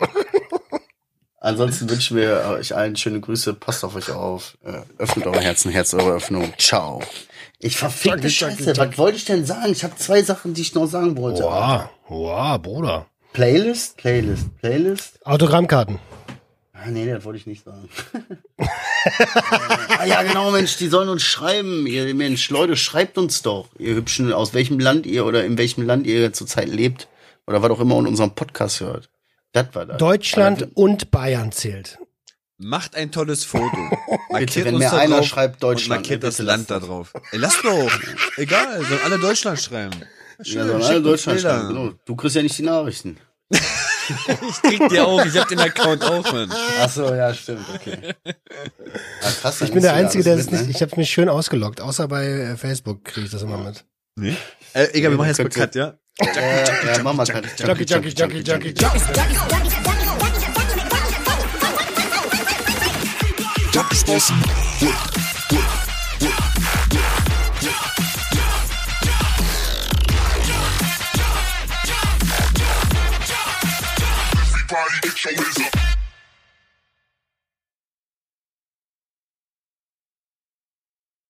Ansonsten wünschen wir euch allen schöne Grüße. Passt auf euch auf. Äh, öffnet eure Herzen, Herz eure Öffnung. Ciao. Ich verfickte Scheiße. Was wollte ich denn sagen? Ich habe zwei Sachen, die ich noch sagen wollte. Wow, wow, Bruder. Playlist, Playlist, Playlist. Autogrammkarten. Ah, nee, das wollte ich nicht sagen. ah, ja, genau, Mensch, die sollen uns schreiben. Ihr Mensch, Leute, schreibt uns doch. Ihr Hübschen, aus welchem Land ihr oder in welchem Land ihr zurzeit lebt. Oder was auch immer in unserem Podcast hört. Das war das. Deutschland Aber und Bayern zählt. Macht ein tolles Foto. Markiert wenn uns mir da einer drauf schreibt Deutschland, Und markiert das bitte Land da drauf. Ey, lass doch. Egal, sollen alle Deutschland schreiben. Schön, Ja, sollen alle Deutschland Bilder. schreiben. Genau. Du kriegst ja nicht die Nachrichten. Ich krieg die auch, ich hab den Account auch, Mann. Ach so, ja, stimmt, okay. Ah, krass, Ich bin der Einzige, der es nicht, ich habe mich schön ausgeloggt, außer bei äh, Facebook kriege ich das immer mit. Nee? Äh, egal, wir machen jetzt mal Cut, ja? Ja, ja, Mama kann. Junkie, Junkie, Junkie, Junkie, Junkie. Junkies bustin'. party, get your wizard.